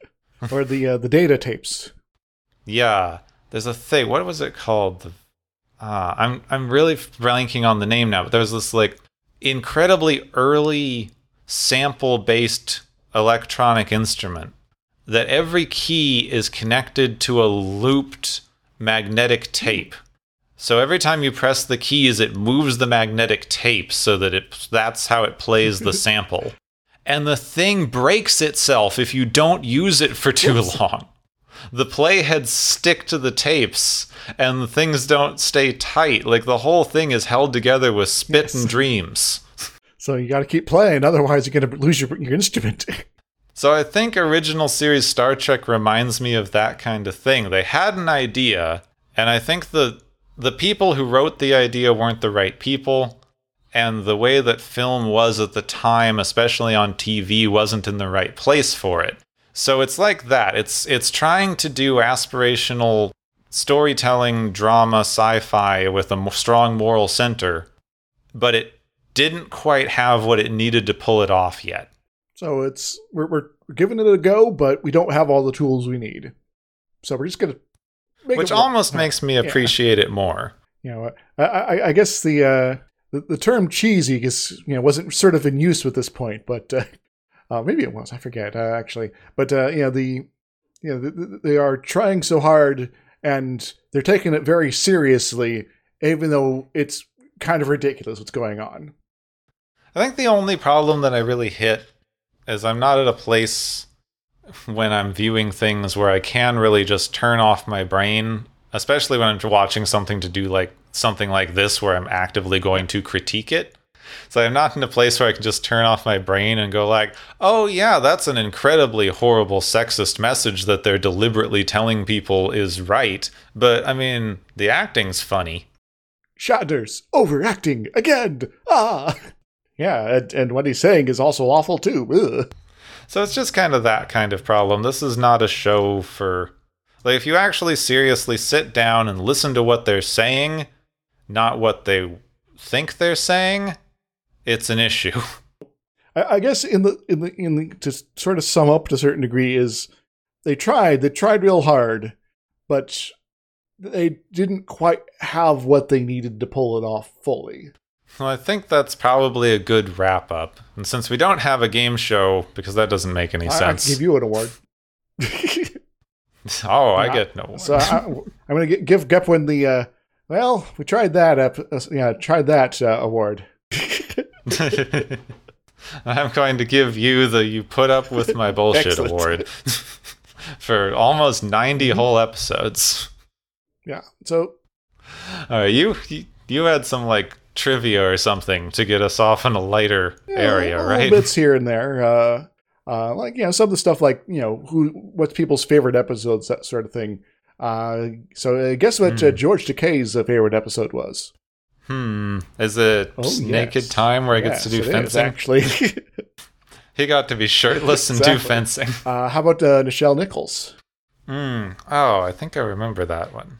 or the uh, the data tapes. Yeah, there's a thing. What was it called? Uh, I'm I'm really blanking on the name now, but there's this like incredibly early sample-based electronic instrument that every key is connected to a looped magnetic tape So every time you press the keys, it moves the magnetic tape so that it that's how it plays the sample. And the thing breaks itself if you don't use it for too long. The playheads stick to the tapes and things don't stay tight. Like the whole thing is held together with spit and dreams. So you got to keep playing, otherwise you're going to lose your, your instrument. So I think original series Star Trek reminds me of that kind of thing. They had an idea, and I think the the people who wrote the idea weren't the right people, and the way that film was at the time, especially on TV, wasn't in the right place for it. So it's like that. It's it's trying to do aspirational storytelling, drama, sci-fi with a strong moral center, but it didn't quite have what it needed to pull it off yet. so it's we're, we're giving it a go, but we don't have all the tools we need. So we're just going to make Which it work. almost makes me appreciate it more. you know, I, I, I guess the, uh, the the term cheesy is you know wasn't sort of in use at this point, but uh, uh, maybe it was. I forget uh, actually. But uh, you know the you know the, the, they are trying so hard and they're taking it very seriously, even though it's kind of ridiculous what's going on. I think the only problem that I really hit is I'm not at a place when I'm viewing things where I can really just turn off my brain, especially when I'm watching something to do like something like this where I'm actively going to critique it. So I'm not in a place where I can just turn off my brain and go like, "Oh yeah, that's an incredibly horrible sexist message that they're deliberately telling people is right." But I mean, the acting's funny. Shatner's overacting again. Ah, yeah, and, and what he's saying is also awful too. Ugh. So it's just kind of that kind of problem. This is not a show for like if you actually seriously sit down and listen to what they're saying, not what they think they're saying, it's an issue. I, I guess in the in the in the to sort of sum up to a certain degree is they tried they tried real hard, but they didn't quite have what they needed to pull it off fully. Well, I think that's probably a good wrap up. And since we don't have a game show, because that doesn't make any I, I sense. can give you an award. oh, I get no one. so I, I'm going to give Gepwin the uh, well, we tried that up, uh, yeah, tried that uh, award. I'm going to give you the you put up with my bullshit award for almost 90 whole episodes. Yeah. So All right, you you- you had some like trivia or something to get us off in a lighter area, little right? Bits here and there. Uh, uh, like you know, some of the stuff like you know who what's people's favorite episodes, that sort of thing. Uh, so guess what uh, Hmm. George Takei's favorite episode was? Hmm. Is it Oh, yes. Naked Time where he gets to do Yes, it is, fencing? actually. He got to be shirtless and do fencing. uh, how about uh, Nichelle Nichols? Hmm. Oh, I think I remember that one.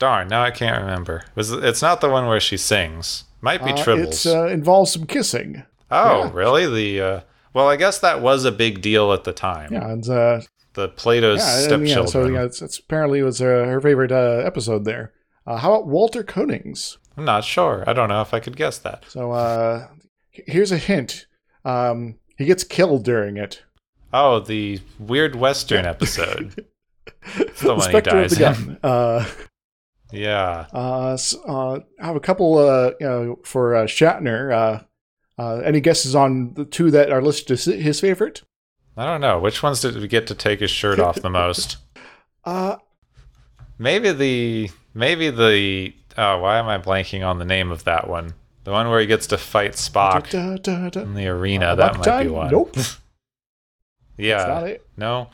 Darn, now I can't remember. Was it- it's not the one where she sings? Might be Uh, Tribbles. It uh, involves some kissing. oh, yeah. really? The uh, well, I guess that was a big deal at the time. Yeah, and uh, The Plato's yeah, and, stepchildren. yeah, so yeah, it's, it's apparently it was uh, her favorite uh, episode there. Uh, how about Walter Koenig's? I'm not sure. I don't know if I could guess that. So uh, here's a hint. Um, he gets killed during it. Oh, the weird Western episode. It's the one he Spectre of dies the in. Gun. Uh, Yeah. uh, s- uh, I have a couple, uh, you know, for uh, Shatner. Uh, uh, any guesses on the two that are listed as his favorite? I don't know. Which ones did we get to take his shirt off the most? Uh, Maybe the maybe the oh, why am I blanking on the name of that one? The one where he gets to fight Spock da, da, da. in the arena. Uh, that Buck might be one. Nope. That's Yeah. not it. No.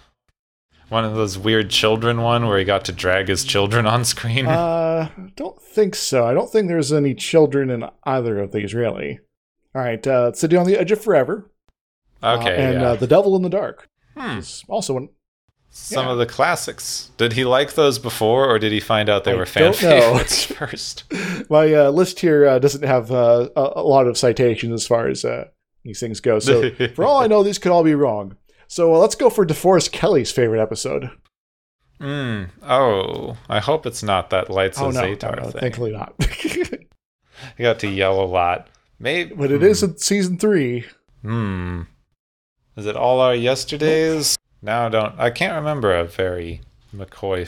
One of those weird children one where he got to drag his children on screen. Uh, don't think so. I don't think there's any children in either of these, really. All right, uh, City on the Edge of Forever. uh, okay. and yeah. uh, The Devil in the Dark. Hmm. is also one. Some yeah. of the classics. Did he like those before, or did he find out they I were fan favorites first? My uh, list here uh, doesn't have uh, a, lot of citations as far as uh, these things go. So, for all I know, these could all be wrong. So, uh, let's go for DeForest Kelley's favorite episode. Mm. Oh, I hope it's not that lights oh, a no, no, Zetar no, thing. thankfully not. He got to yell a lot. Maybe, but it is in season three. Hmm. Is it all our yesterdays? Now I don't. I can't remember a very McCoy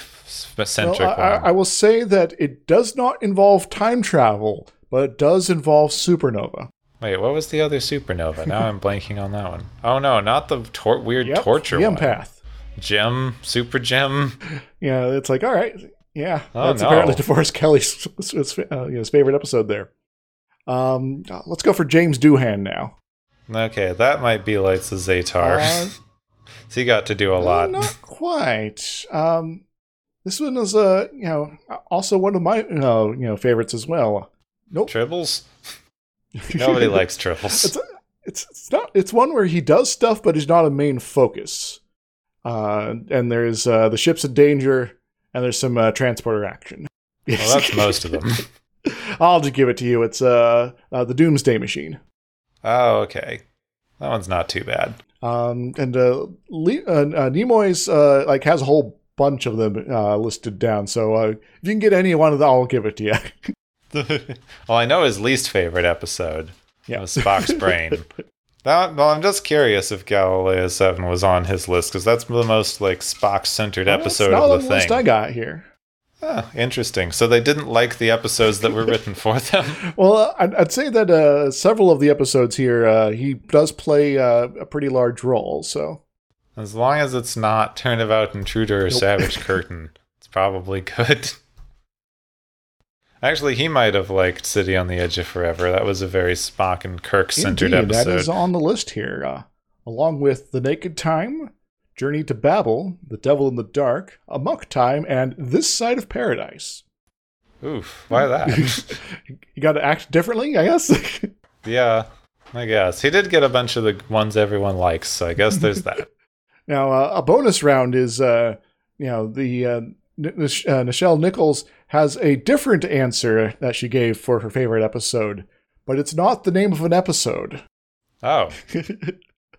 Well, centric I, I, one. I will say that it does not involve time travel, but it does involve supernova. Wait, what was the other supernova? Now I'm blanking on that one. Oh no, not the tor- weird Yep, torture the one. empath. Gem, super gem. Yeah, it's like all right, yeah, Oh, that's no. apparently DeForest Kelley's uh, his favorite episode there. Um, let's go for James Doohan now. Okay, that might be Lights of Zetar. Uh, so he got to do a lot. Not quite. Um, this one is uh, you know also one of my uh, you know favorites as well. Nope. Tribbles? Nobody likes tribbles. It's, it's it's not it's one where he does stuff, but he's not a main focus. Uh, and there's uh, the ship's in danger, and there's some uh, transporter action. Well, that's most of them. I'll just give it to you. It's uh, uh the Doomsday Machine. Oh, okay. That one's not too bad. Um, and uh, Le- uh, uh, Nimoy's uh, like has a whole bunch of them uh, listed down. So uh, if you can get any one of them, I'll give it to you. well, I know his least favorite episode Yeah. was Spock's brain. That, well, I'm just curious if Galileo 7 was on his list because that's the most like Spock centered episode of the list thing. I got here. Ah, interesting. So they didn't like the episodes that were written for them. Well, I'd, I'd say that uh, several of the episodes here, uh, he does play uh, a pretty large role. So As long as it's not Turnabout Intruder or Nope. Savage Curtain, it's probably good. Actually, he might have liked City on the Edge of Forever. That was a very Spock and Kirk centered episode. that is on the list here, uh, along with The Naked Time, Journey to Babel, The Devil in the Dark, Amok Time, and This Side of Paradise. Oof, why that? you got to act differently, I guess. yeah, I guess. He did get a bunch of the ones everyone likes, so I guess there's that. now, uh, a bonus round is, uh, you know, the uh, N- uh, Nichelle Nichols has a different answer that she gave for her favorite episode, but it's not the name of an episode. Oh,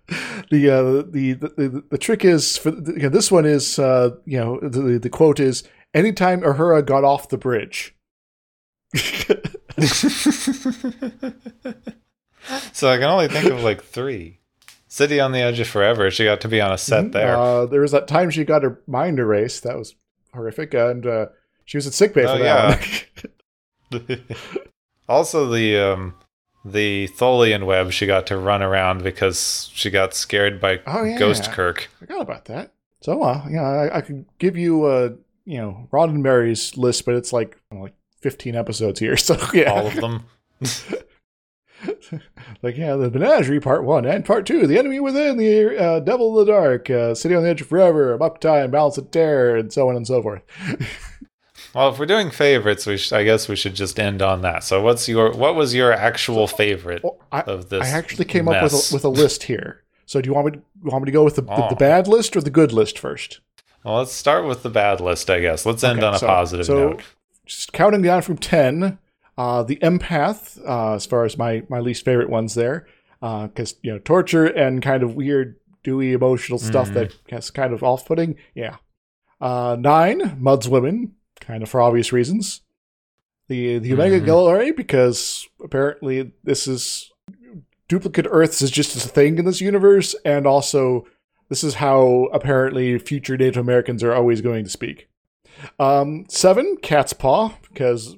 the, uh, the the the the trick is for the, you know, this one is uh, you know the the quote is anytime Uhura got off the bridge. so I can only think of like three. City on the Edge of Forever. She got to be on a set there. Uh, there was that time she got her mind erased. That was horrific, and uh, she was at sick bay for Oh, that. one. also, the um, the Tholian web. She got to run around because she got scared by Oh, yeah. Ghost Kirk. Forgot about that. So, uh, yeah, I, I could give you, a you know, Roddenberry's list, but it's like know, like fifteen episodes here. So yeah, All of them. like yeah, the Menagerie Part One and Part Two, The Enemy Within, The uh, Devil in the Dark, uh, City on the Edge of Forever, Amok Time, Balance of Terror, and so on and so forth. Well, if we're doing favorites, we sh- I guess we should just end on that. So, what's your what was your actual favorite Well, I, of this? I actually came up with a, with a list here. So do you want me to, you want me to go with the, the, Oh. the bad list or the good list first? Well, let's start with the bad list, I guess. Let's end Okay, on a so- positive so note. Just counting down from ten, uh, the empath, uh, as far as my my least favorite ones there, because you know torture and kind of weird, dewy emotional stuff Mhm. that gets kind of off putting. Yeah. Uh, nine, Mud's women, kind of for obvious reasons. The the Omega Mhm. Glory because apparently this is duplicate Earths is just a thing in this universe, and also this is how apparently future Native Americans are always going to speak. Um, seven, Cat's Paw, because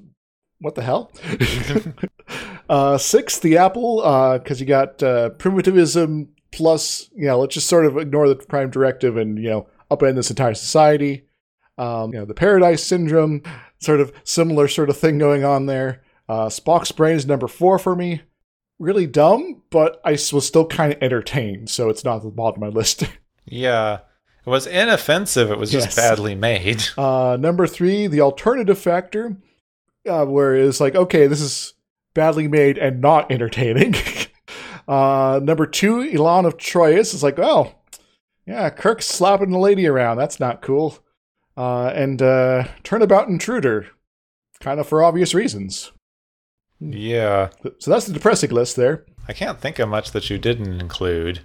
what the hell? uh, six, The Apple, because you got uh, primitivism plus, you know, let's just sort of ignore the Prime Directive and, you know, upend this entire society. Um, you know, the Paradise Syndrome, sort of similar sort of thing going on there. Uh, Spock's Brain is number four for me. Really dumb, but I was still kind of entertained, so it's not at the bottom of my list. yeah, it was inoffensive. It was just Yes. badly made. Uh, number three, the alternative factor, uh, where it's like, okay, this is badly made and not entertaining. uh, number two, Elaan of Troyius is like, oh, yeah, Kirk's slapping the lady around. That's not cool. Uh, and uh, Turnabout Intruder, kind of for obvious reasons. Yeah, So that's the depressing list there. I can't think of much that you didn't include.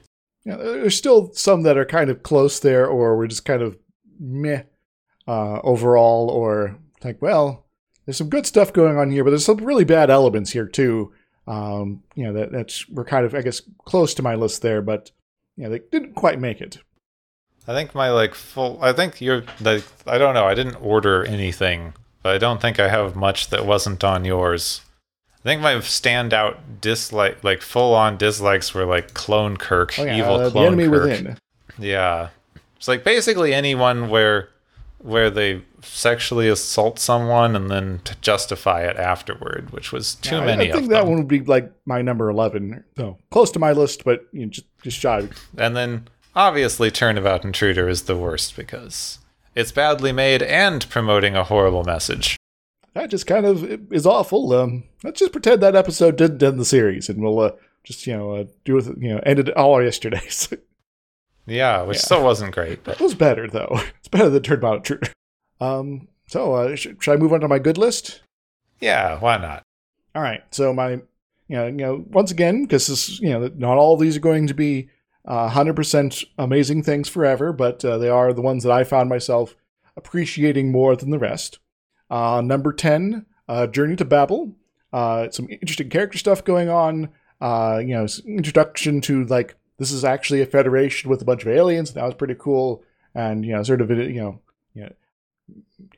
Yeah, there's still some that are kind of close there, or we're just kind of meh uh, overall, or like, well, there's some good stuff going on here, but there's some really bad elements here too. Um, you know, that that's we're kind of, I guess, close to my list there, but yeah, they didn't quite make it. I think my like full. I think you're like. I don't know. I didn't order anything, but I don't think I have much that wasn't on yours. I think my standout dislike, like full on dislikes, were like Clone Kirk, Oh, yeah, evil uh, the Clone enemy Kirk. within. Yeah, it's like basically anyone where where they sexually assault someone and then to justify it afterward, which was too Yeah, I- many I, think of that them. one would be like my number eleven. So close to my list, but you know, just just shy. And then obviously Turnabout Intruder is the worst because it's badly made and promoting a horrible message. That just kind of is awful. Um, let's just pretend that episode didn't end the series, and we'll uh, just you know uh, do with you know ended all our yesterdays. Yeah, which Yeah. still wasn't great. But It was better though. It's better than Turnabout Intruder. Um, so uh, sh- should I move on to my good list? yeah, why not? All right. So my, you know, you know, once again, because this, you know, not all of these are going to be uh, 100% amazing things forever, but uh, they are the ones that I found myself appreciating more than the rest. Uh, number 10, uh, Journey to Babel. Uh, some interesting character stuff going on. Uh, you know, introduction to like this is actually a federation with a bunch of aliens. That was pretty cool, and you know, sort of you know, you know,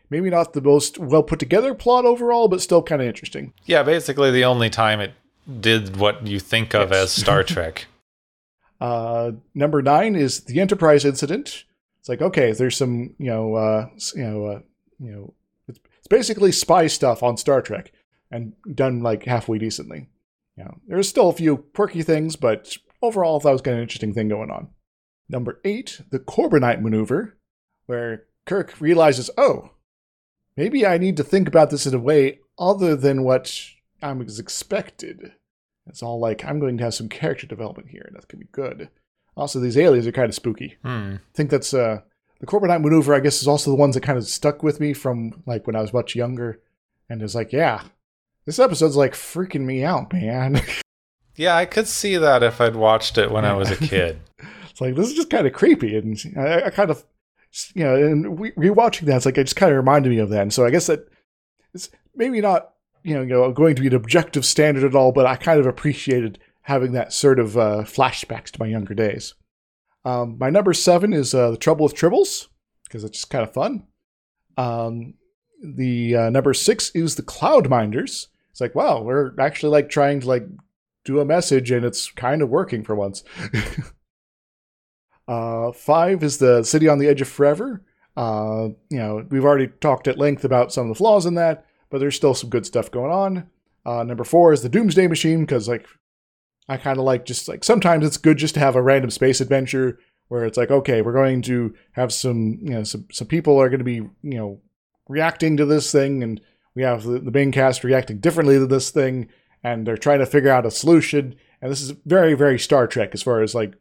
maybe not the most well put together plot overall, but still kind of interesting. Yeah, basically the only time it did what you think of Yes. as Star Trek. Uh, number nine is the Enterprise incident. It's like okay, there's some you know uh, you know uh, you know it's, it's basically spy stuff on Star Trek and done like halfway decently. You know, there's still a few quirky things, but overall, that was kind of an interesting thing going on. Number eight, the Corbomite maneuver, where Kirk realizes, oh, maybe I need to think about this in a way other than what I was expected. It's all like I'm going to have some character development here, and that's gonna be good. Also, these aliens are kind of spooky. Hmm. I think that's uh the Corbomite maneuver. I guess is also the ones that kind of stuck with me from like when I was much younger, and it's like, yeah, this episode's like freaking me out, man. Yeah, I could see that if I'd watched it when I was a kid. it's like this is just kind of creepy, and I, I kind of, you know, and re- rewatching that, it's like it just kind of reminded me of that. And so I guess that it's maybe not, you know, you know, going to be an objective standard at all, but I kind of appreciated having that sort of uh, flashbacks to my younger days. Um, my number seven is uh, the Trouble with Tribbles because it's just kind of fun. Um, the uh, number six is the Cloud Minders. It's like, wow, we're actually like trying to like do a message and it's kind of working for once. uh, five is the City on the Edge of Forever. Uh, you know, we've already talked at length about some of the flaws in that, but there's still some good stuff going on. Uh, number four is the Doomsday Machine because like I kind of like just like sometimes it's good just to have a random space adventure where it's like okay we're going to have some you know some some people are going to be you know reacting to this thing and we have the, the main cast reacting differently to this thing and they're trying to figure out a solution and this is very very Star Trek as far as like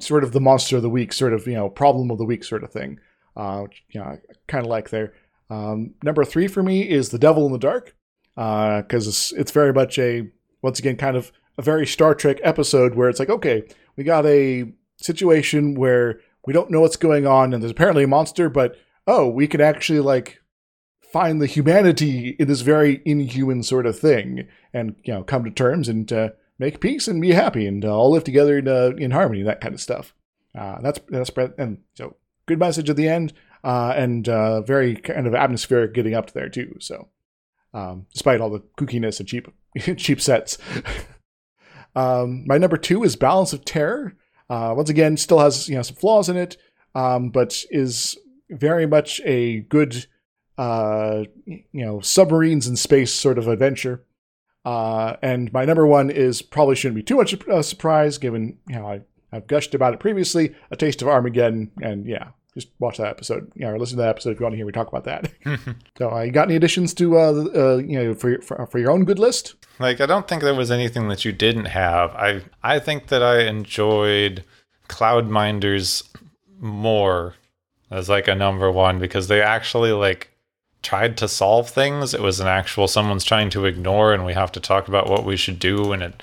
sort of the monster of the week sort of you know problem of the week sort of thing uh you know kind of like there um number three for me is the Devil in the Dark because it's, it's very much a once again kind of a very Star Trek episode where it's like, okay, we got a situation where we don't know what's going on and there's apparently a monster, but oh, we can actually like find the humanity in this very inhuman sort of thing and you know come to terms and uh, make peace and be happy and uh, all live together in, uh, in harmony, that kind of stuff. Uh, that's that's and so good message at the end uh, and uh, very kind of atmospheric getting up there too. So um, despite all the kookiness and cheap cheap sets. um, my number two is Balance of Terror. Uh, once again, still has you know some flaws in it, um, but is very much a good uh, you know submarines in space sort of adventure. Uh, and my number one is probably shouldn't be too much a surprise given you know I, I've gushed about it previously. A Taste of Armageddon, and yeah, just watch that episode. You know, or listen to that episode if you want to hear me talk about that. so, uh, you got any additions to uh, uh, you know for, your- for for your own good list? Like I don't think there was anything that you didn't have. I I think that I enjoyed Cloud Minders more as like a number one because they actually like tried to solve things. It was an actual someone's trying to ignore and we have to talk about what we should do and it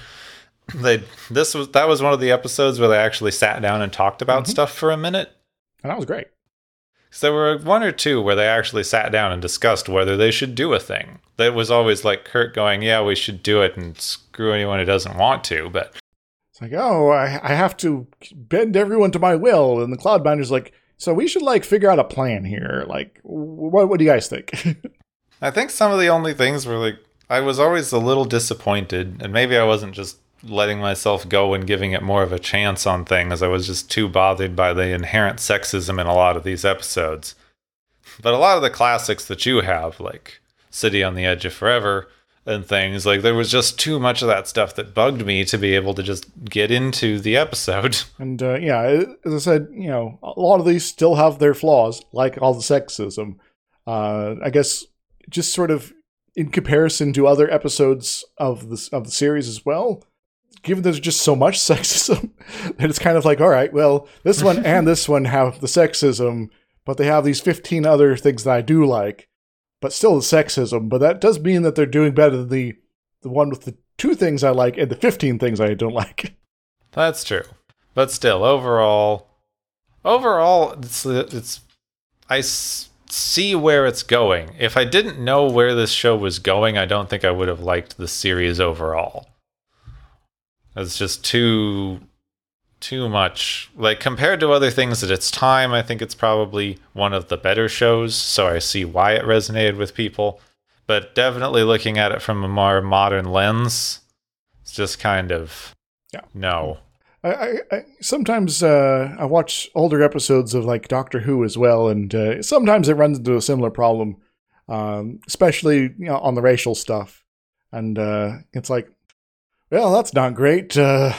they this was that was one of the episodes where they actually sat down and talked about stuff for a minute. And that was great. So there were one or two where they actually sat down and discussed whether they should do a thing. That was always like Kirk going, "Yeah, we should do it," and screw anyone who doesn't want to. But It's like, oh, I, I have to bend everyone to my will. And the Cloud Minders like, So we should like figure out a plan here. Like, what what do you guys think? I think some of the only things were like I was always a little disappointed, and maybe I wasn't just letting myself go and giving it more of a chance on things. I was just too bothered by the inherent sexism in a lot of these episodes. But a lot of the classics that you have, like City on the Edge of Forever and things, like there was just too much of that stuff that bugged me to be able to just get into the episode. and uh, yeah, as I said, you know, a lot of these still have their flaws, like all the sexism. Uh, I guess just sort of in comparison to other episodes of the of the series as well. Given there's just so much sexism, that it's kind of like, all right, well, this one and this one have the sexism, but they have these 15 other things that I do like, but still the sexism. But that does mean that they're doing better than the the one with the two things I like and the 15 things I don't like. That's true. But still, overall, overall, it's it's I s- see where it's going. If I didn't know where this show was going, I don't think I would have liked the series overall. It's just too too much. Like compared to other things at its time, I think it's probably one of the better shows, so I see why it resonated with people. But definitely looking at it from a more modern lens, it's just kind of Yeah. no. I, I, I sometimes uh, I watch older episodes of like Doctor Who as well, and uh, sometimes it runs into a similar problem, um, especially you know on the racial stuff. And uh, it's like, well, that's not great, uh,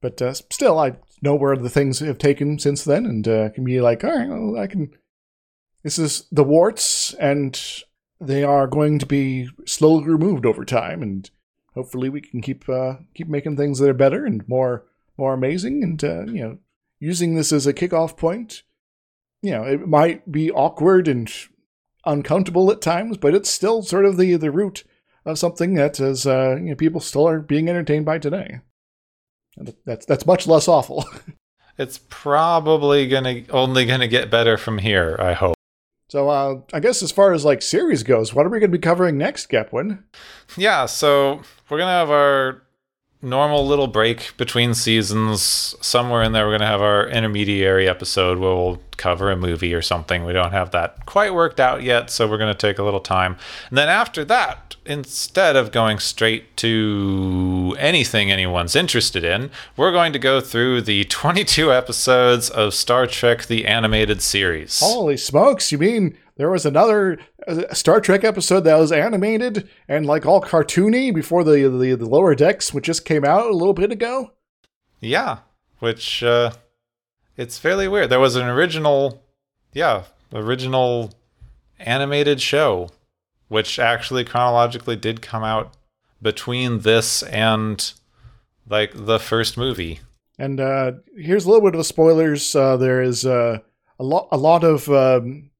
but uh, still, I know where the things have taken since then, and uh, can be like, all right, well, I can. This is the warts, and they are going to be slowly removed over time, and hopefully we can keep uh, keep making things that are better and more more amazing and uh, you know using this as a kickoff point you know it might be awkward and uncomfortable at times but it's still sort of the the root of something that is uh, you know people still are being entertained by today and that's that's much less awful It's probably gonna only gonna get better from here. I hope. so uh, i guess as far as like series goes what are we going to be covering next gepwin Yeah, so we're gonna have our normal little break between seasons. Somewhere in there, we're gonna have our intermediary episode where we'll cover a movie or something. We don't have that quite worked out yet, so we're gonna take a little time. And then after that, instead of going straight to anything anyone's interested in, we're going to go through the 22 episodes of Star Trek: The Animated Series. Holy smokes! You mean there was another uh, Star Trek episode that was animated and like all cartoony before the the, the lower decks, which just came out a little bit ago? Yeah, which uh it's fairly weird. There was an original yeah, original animated show which actually chronologically did come out between this and like the first movie. And uh, here's a little bit of the spoilers. Uh, there is uh, a lot a lot of um,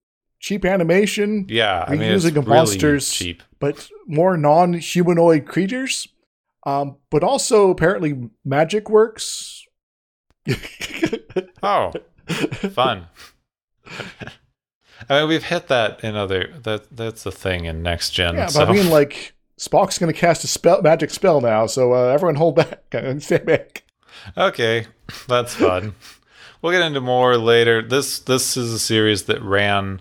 cheap animation, Yeah, I mean of really monsters. cheap. but more non-humanoid creatures. Um, but also apparently magic works. Oh, fun. I mean, we've hit that in other that that's the thing in next gen. Yeah, so. but I mean, like Spock's going to cast a spell, magic spell now, so uh, everyone hold back and stand back. Okay, that's fun. we'll get into more later. This this is a series that ran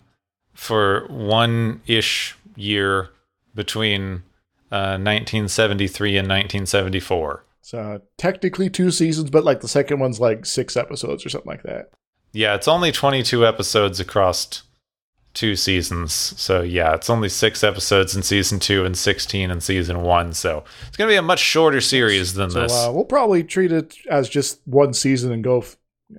for one ish year between uh, 1973 and 1974. So technically two seasons, but like the second one's like six episodes or something like that. Yeah, it's only 22 episodes across two seasons. So yeah, it's only six episodes in season two and 16 in season one. So it's going to be a much shorter series than So this. uh, we'll probably treat it as just one season and go f-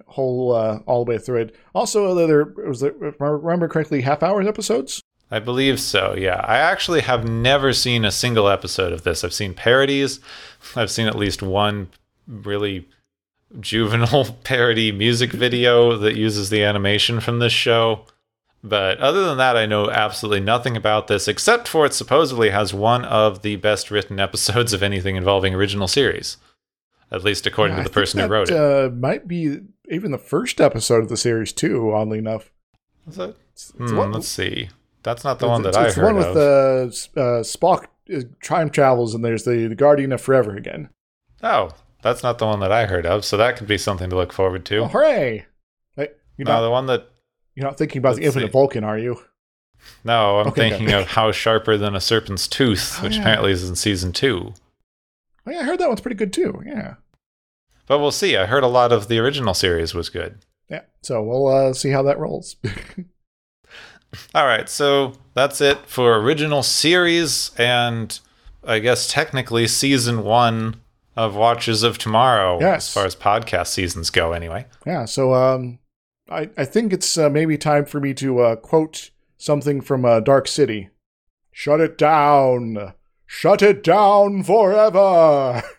whole uh, all the way through it. Also, there was there, if I remember correctly, half hour episodes. I believe so, yeah. I actually have never seen a single episode of this. I've seen parodies. I've seen at least one really juvenile parody music video that uses the animation from this show. But other than that, I know absolutely nothing about this, except for it supposedly has one of the best written episodes of anything involving original series. At least according I to the person who wrote it. Uh, might be even the first episode of the series too. Oddly enough, Is it? It's- it's Hmm, one- let's see. That's not the one that it's, I it's heard the one with of. uh, uh, Spock uh, time travels, and there's the, the Guardian of Forever again. Oh, that's not the one that I heard of, so that could be something to look forward to. Oh, hooray! Wait, You're No, not, the one that you're not thinking about the let's Infinite see. Vulcan, are you? no, I'm Okay, thinking okay. of How Sharper Than a Serpent's Tooth, Oh, which yeah. apparently is in season two. Oh, yeah, I heard that one's pretty good too. Yeah. But we'll see. I heard a lot of the original series was good. Yeah. So we'll uh, see how that rolls. All right, so that's it for original series and I guess technically season one of Watchers of Tomorrow, Yes. as far as podcast seasons go, anyway. yeah. So um, I I think it's uh, maybe time for me to uh, quote something from uh, Dark City. Shut it down. Shut it down forever.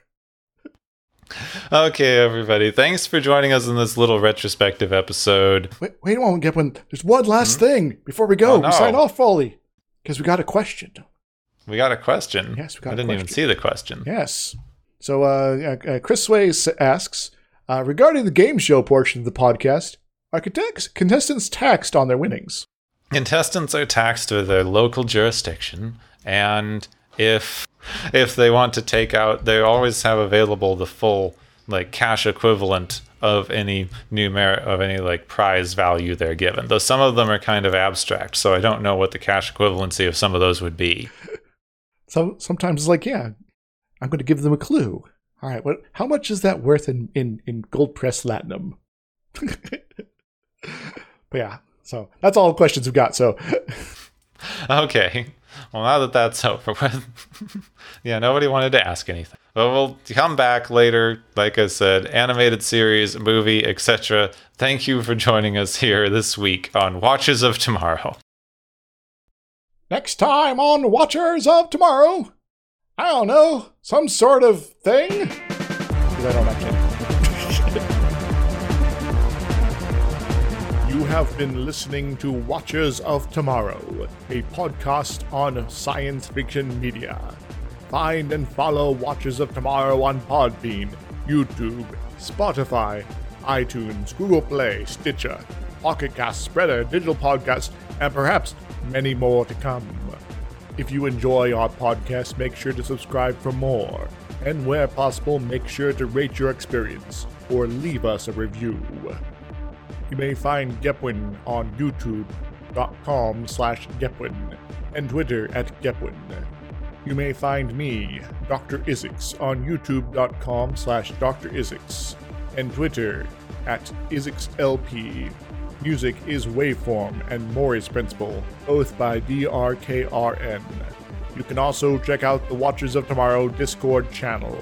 Okay, everybody, thanks for joining us in this little retrospective episode. Wait, wait a moment, Gepwin. There's one last thing before we go. Oh, no. We sign off, Foley, because we got a question. We got a question. Yes, we got I didn't even see the question. Yes. So uh, uh, uh, Chris Sway asks uh, regarding the game show portion of the podcast, are contestants taxed on their winnings? Contestants are taxed with their local jurisdiction, and if if they want to take out, they always have available the full like cash equivalent of any numer of any like prize value they're given. Though some of them are kind of abstract, so I don't know what the cash equivalency of some of those would be. So sometimes it's like, yeah, I'm going to give them a clue. All right, what? How much is that worth in in in gold pressed latinum? but yeah, so that's all the questions we've got. So Okay. Well, now that that's over with, yeah, nobody wanted to ask anything. But we'll come back later. Like I said, animated series, movie, etc. Thank you for joining us here this week on Watchers of Tomorrow. next time on Watchers of Tomorrow, I don't know, some sort of thing. 'Cause I don't actually. You have been listening to Watchers of Tomorrow, a podcast on science fiction media. Find and follow Watchers of Tomorrow on Podbean, YouTube, Spotify, iTunes, Google Play, Stitcher, Pocket Cast, Spreaker, Digital Podcast, and perhaps many more to come. If you enjoy our podcast, make sure to subscribe for more. And where possible, make sure to rate your experience or leave us a review. You may find Gepwin on youtube.com slash Gepwin and Twitter at Gepwin. You may find me, Dr. Isix, on youtube.com slash Dr. Isix and Twitter at IsixLP. Music is Waveform and Maury's Principle, both by DRKRN. You can also check out the Watchers of Tomorrow Discord channel.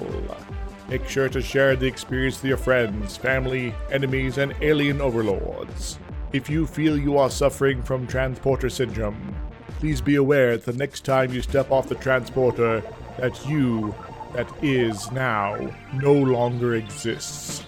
Make sure to share the experience with your friends, family, enemies, and alien overlords. If you feel you are suffering from transporter syndrome, please be aware that the next time you step off the transporter, that you, that is now, no longer exists.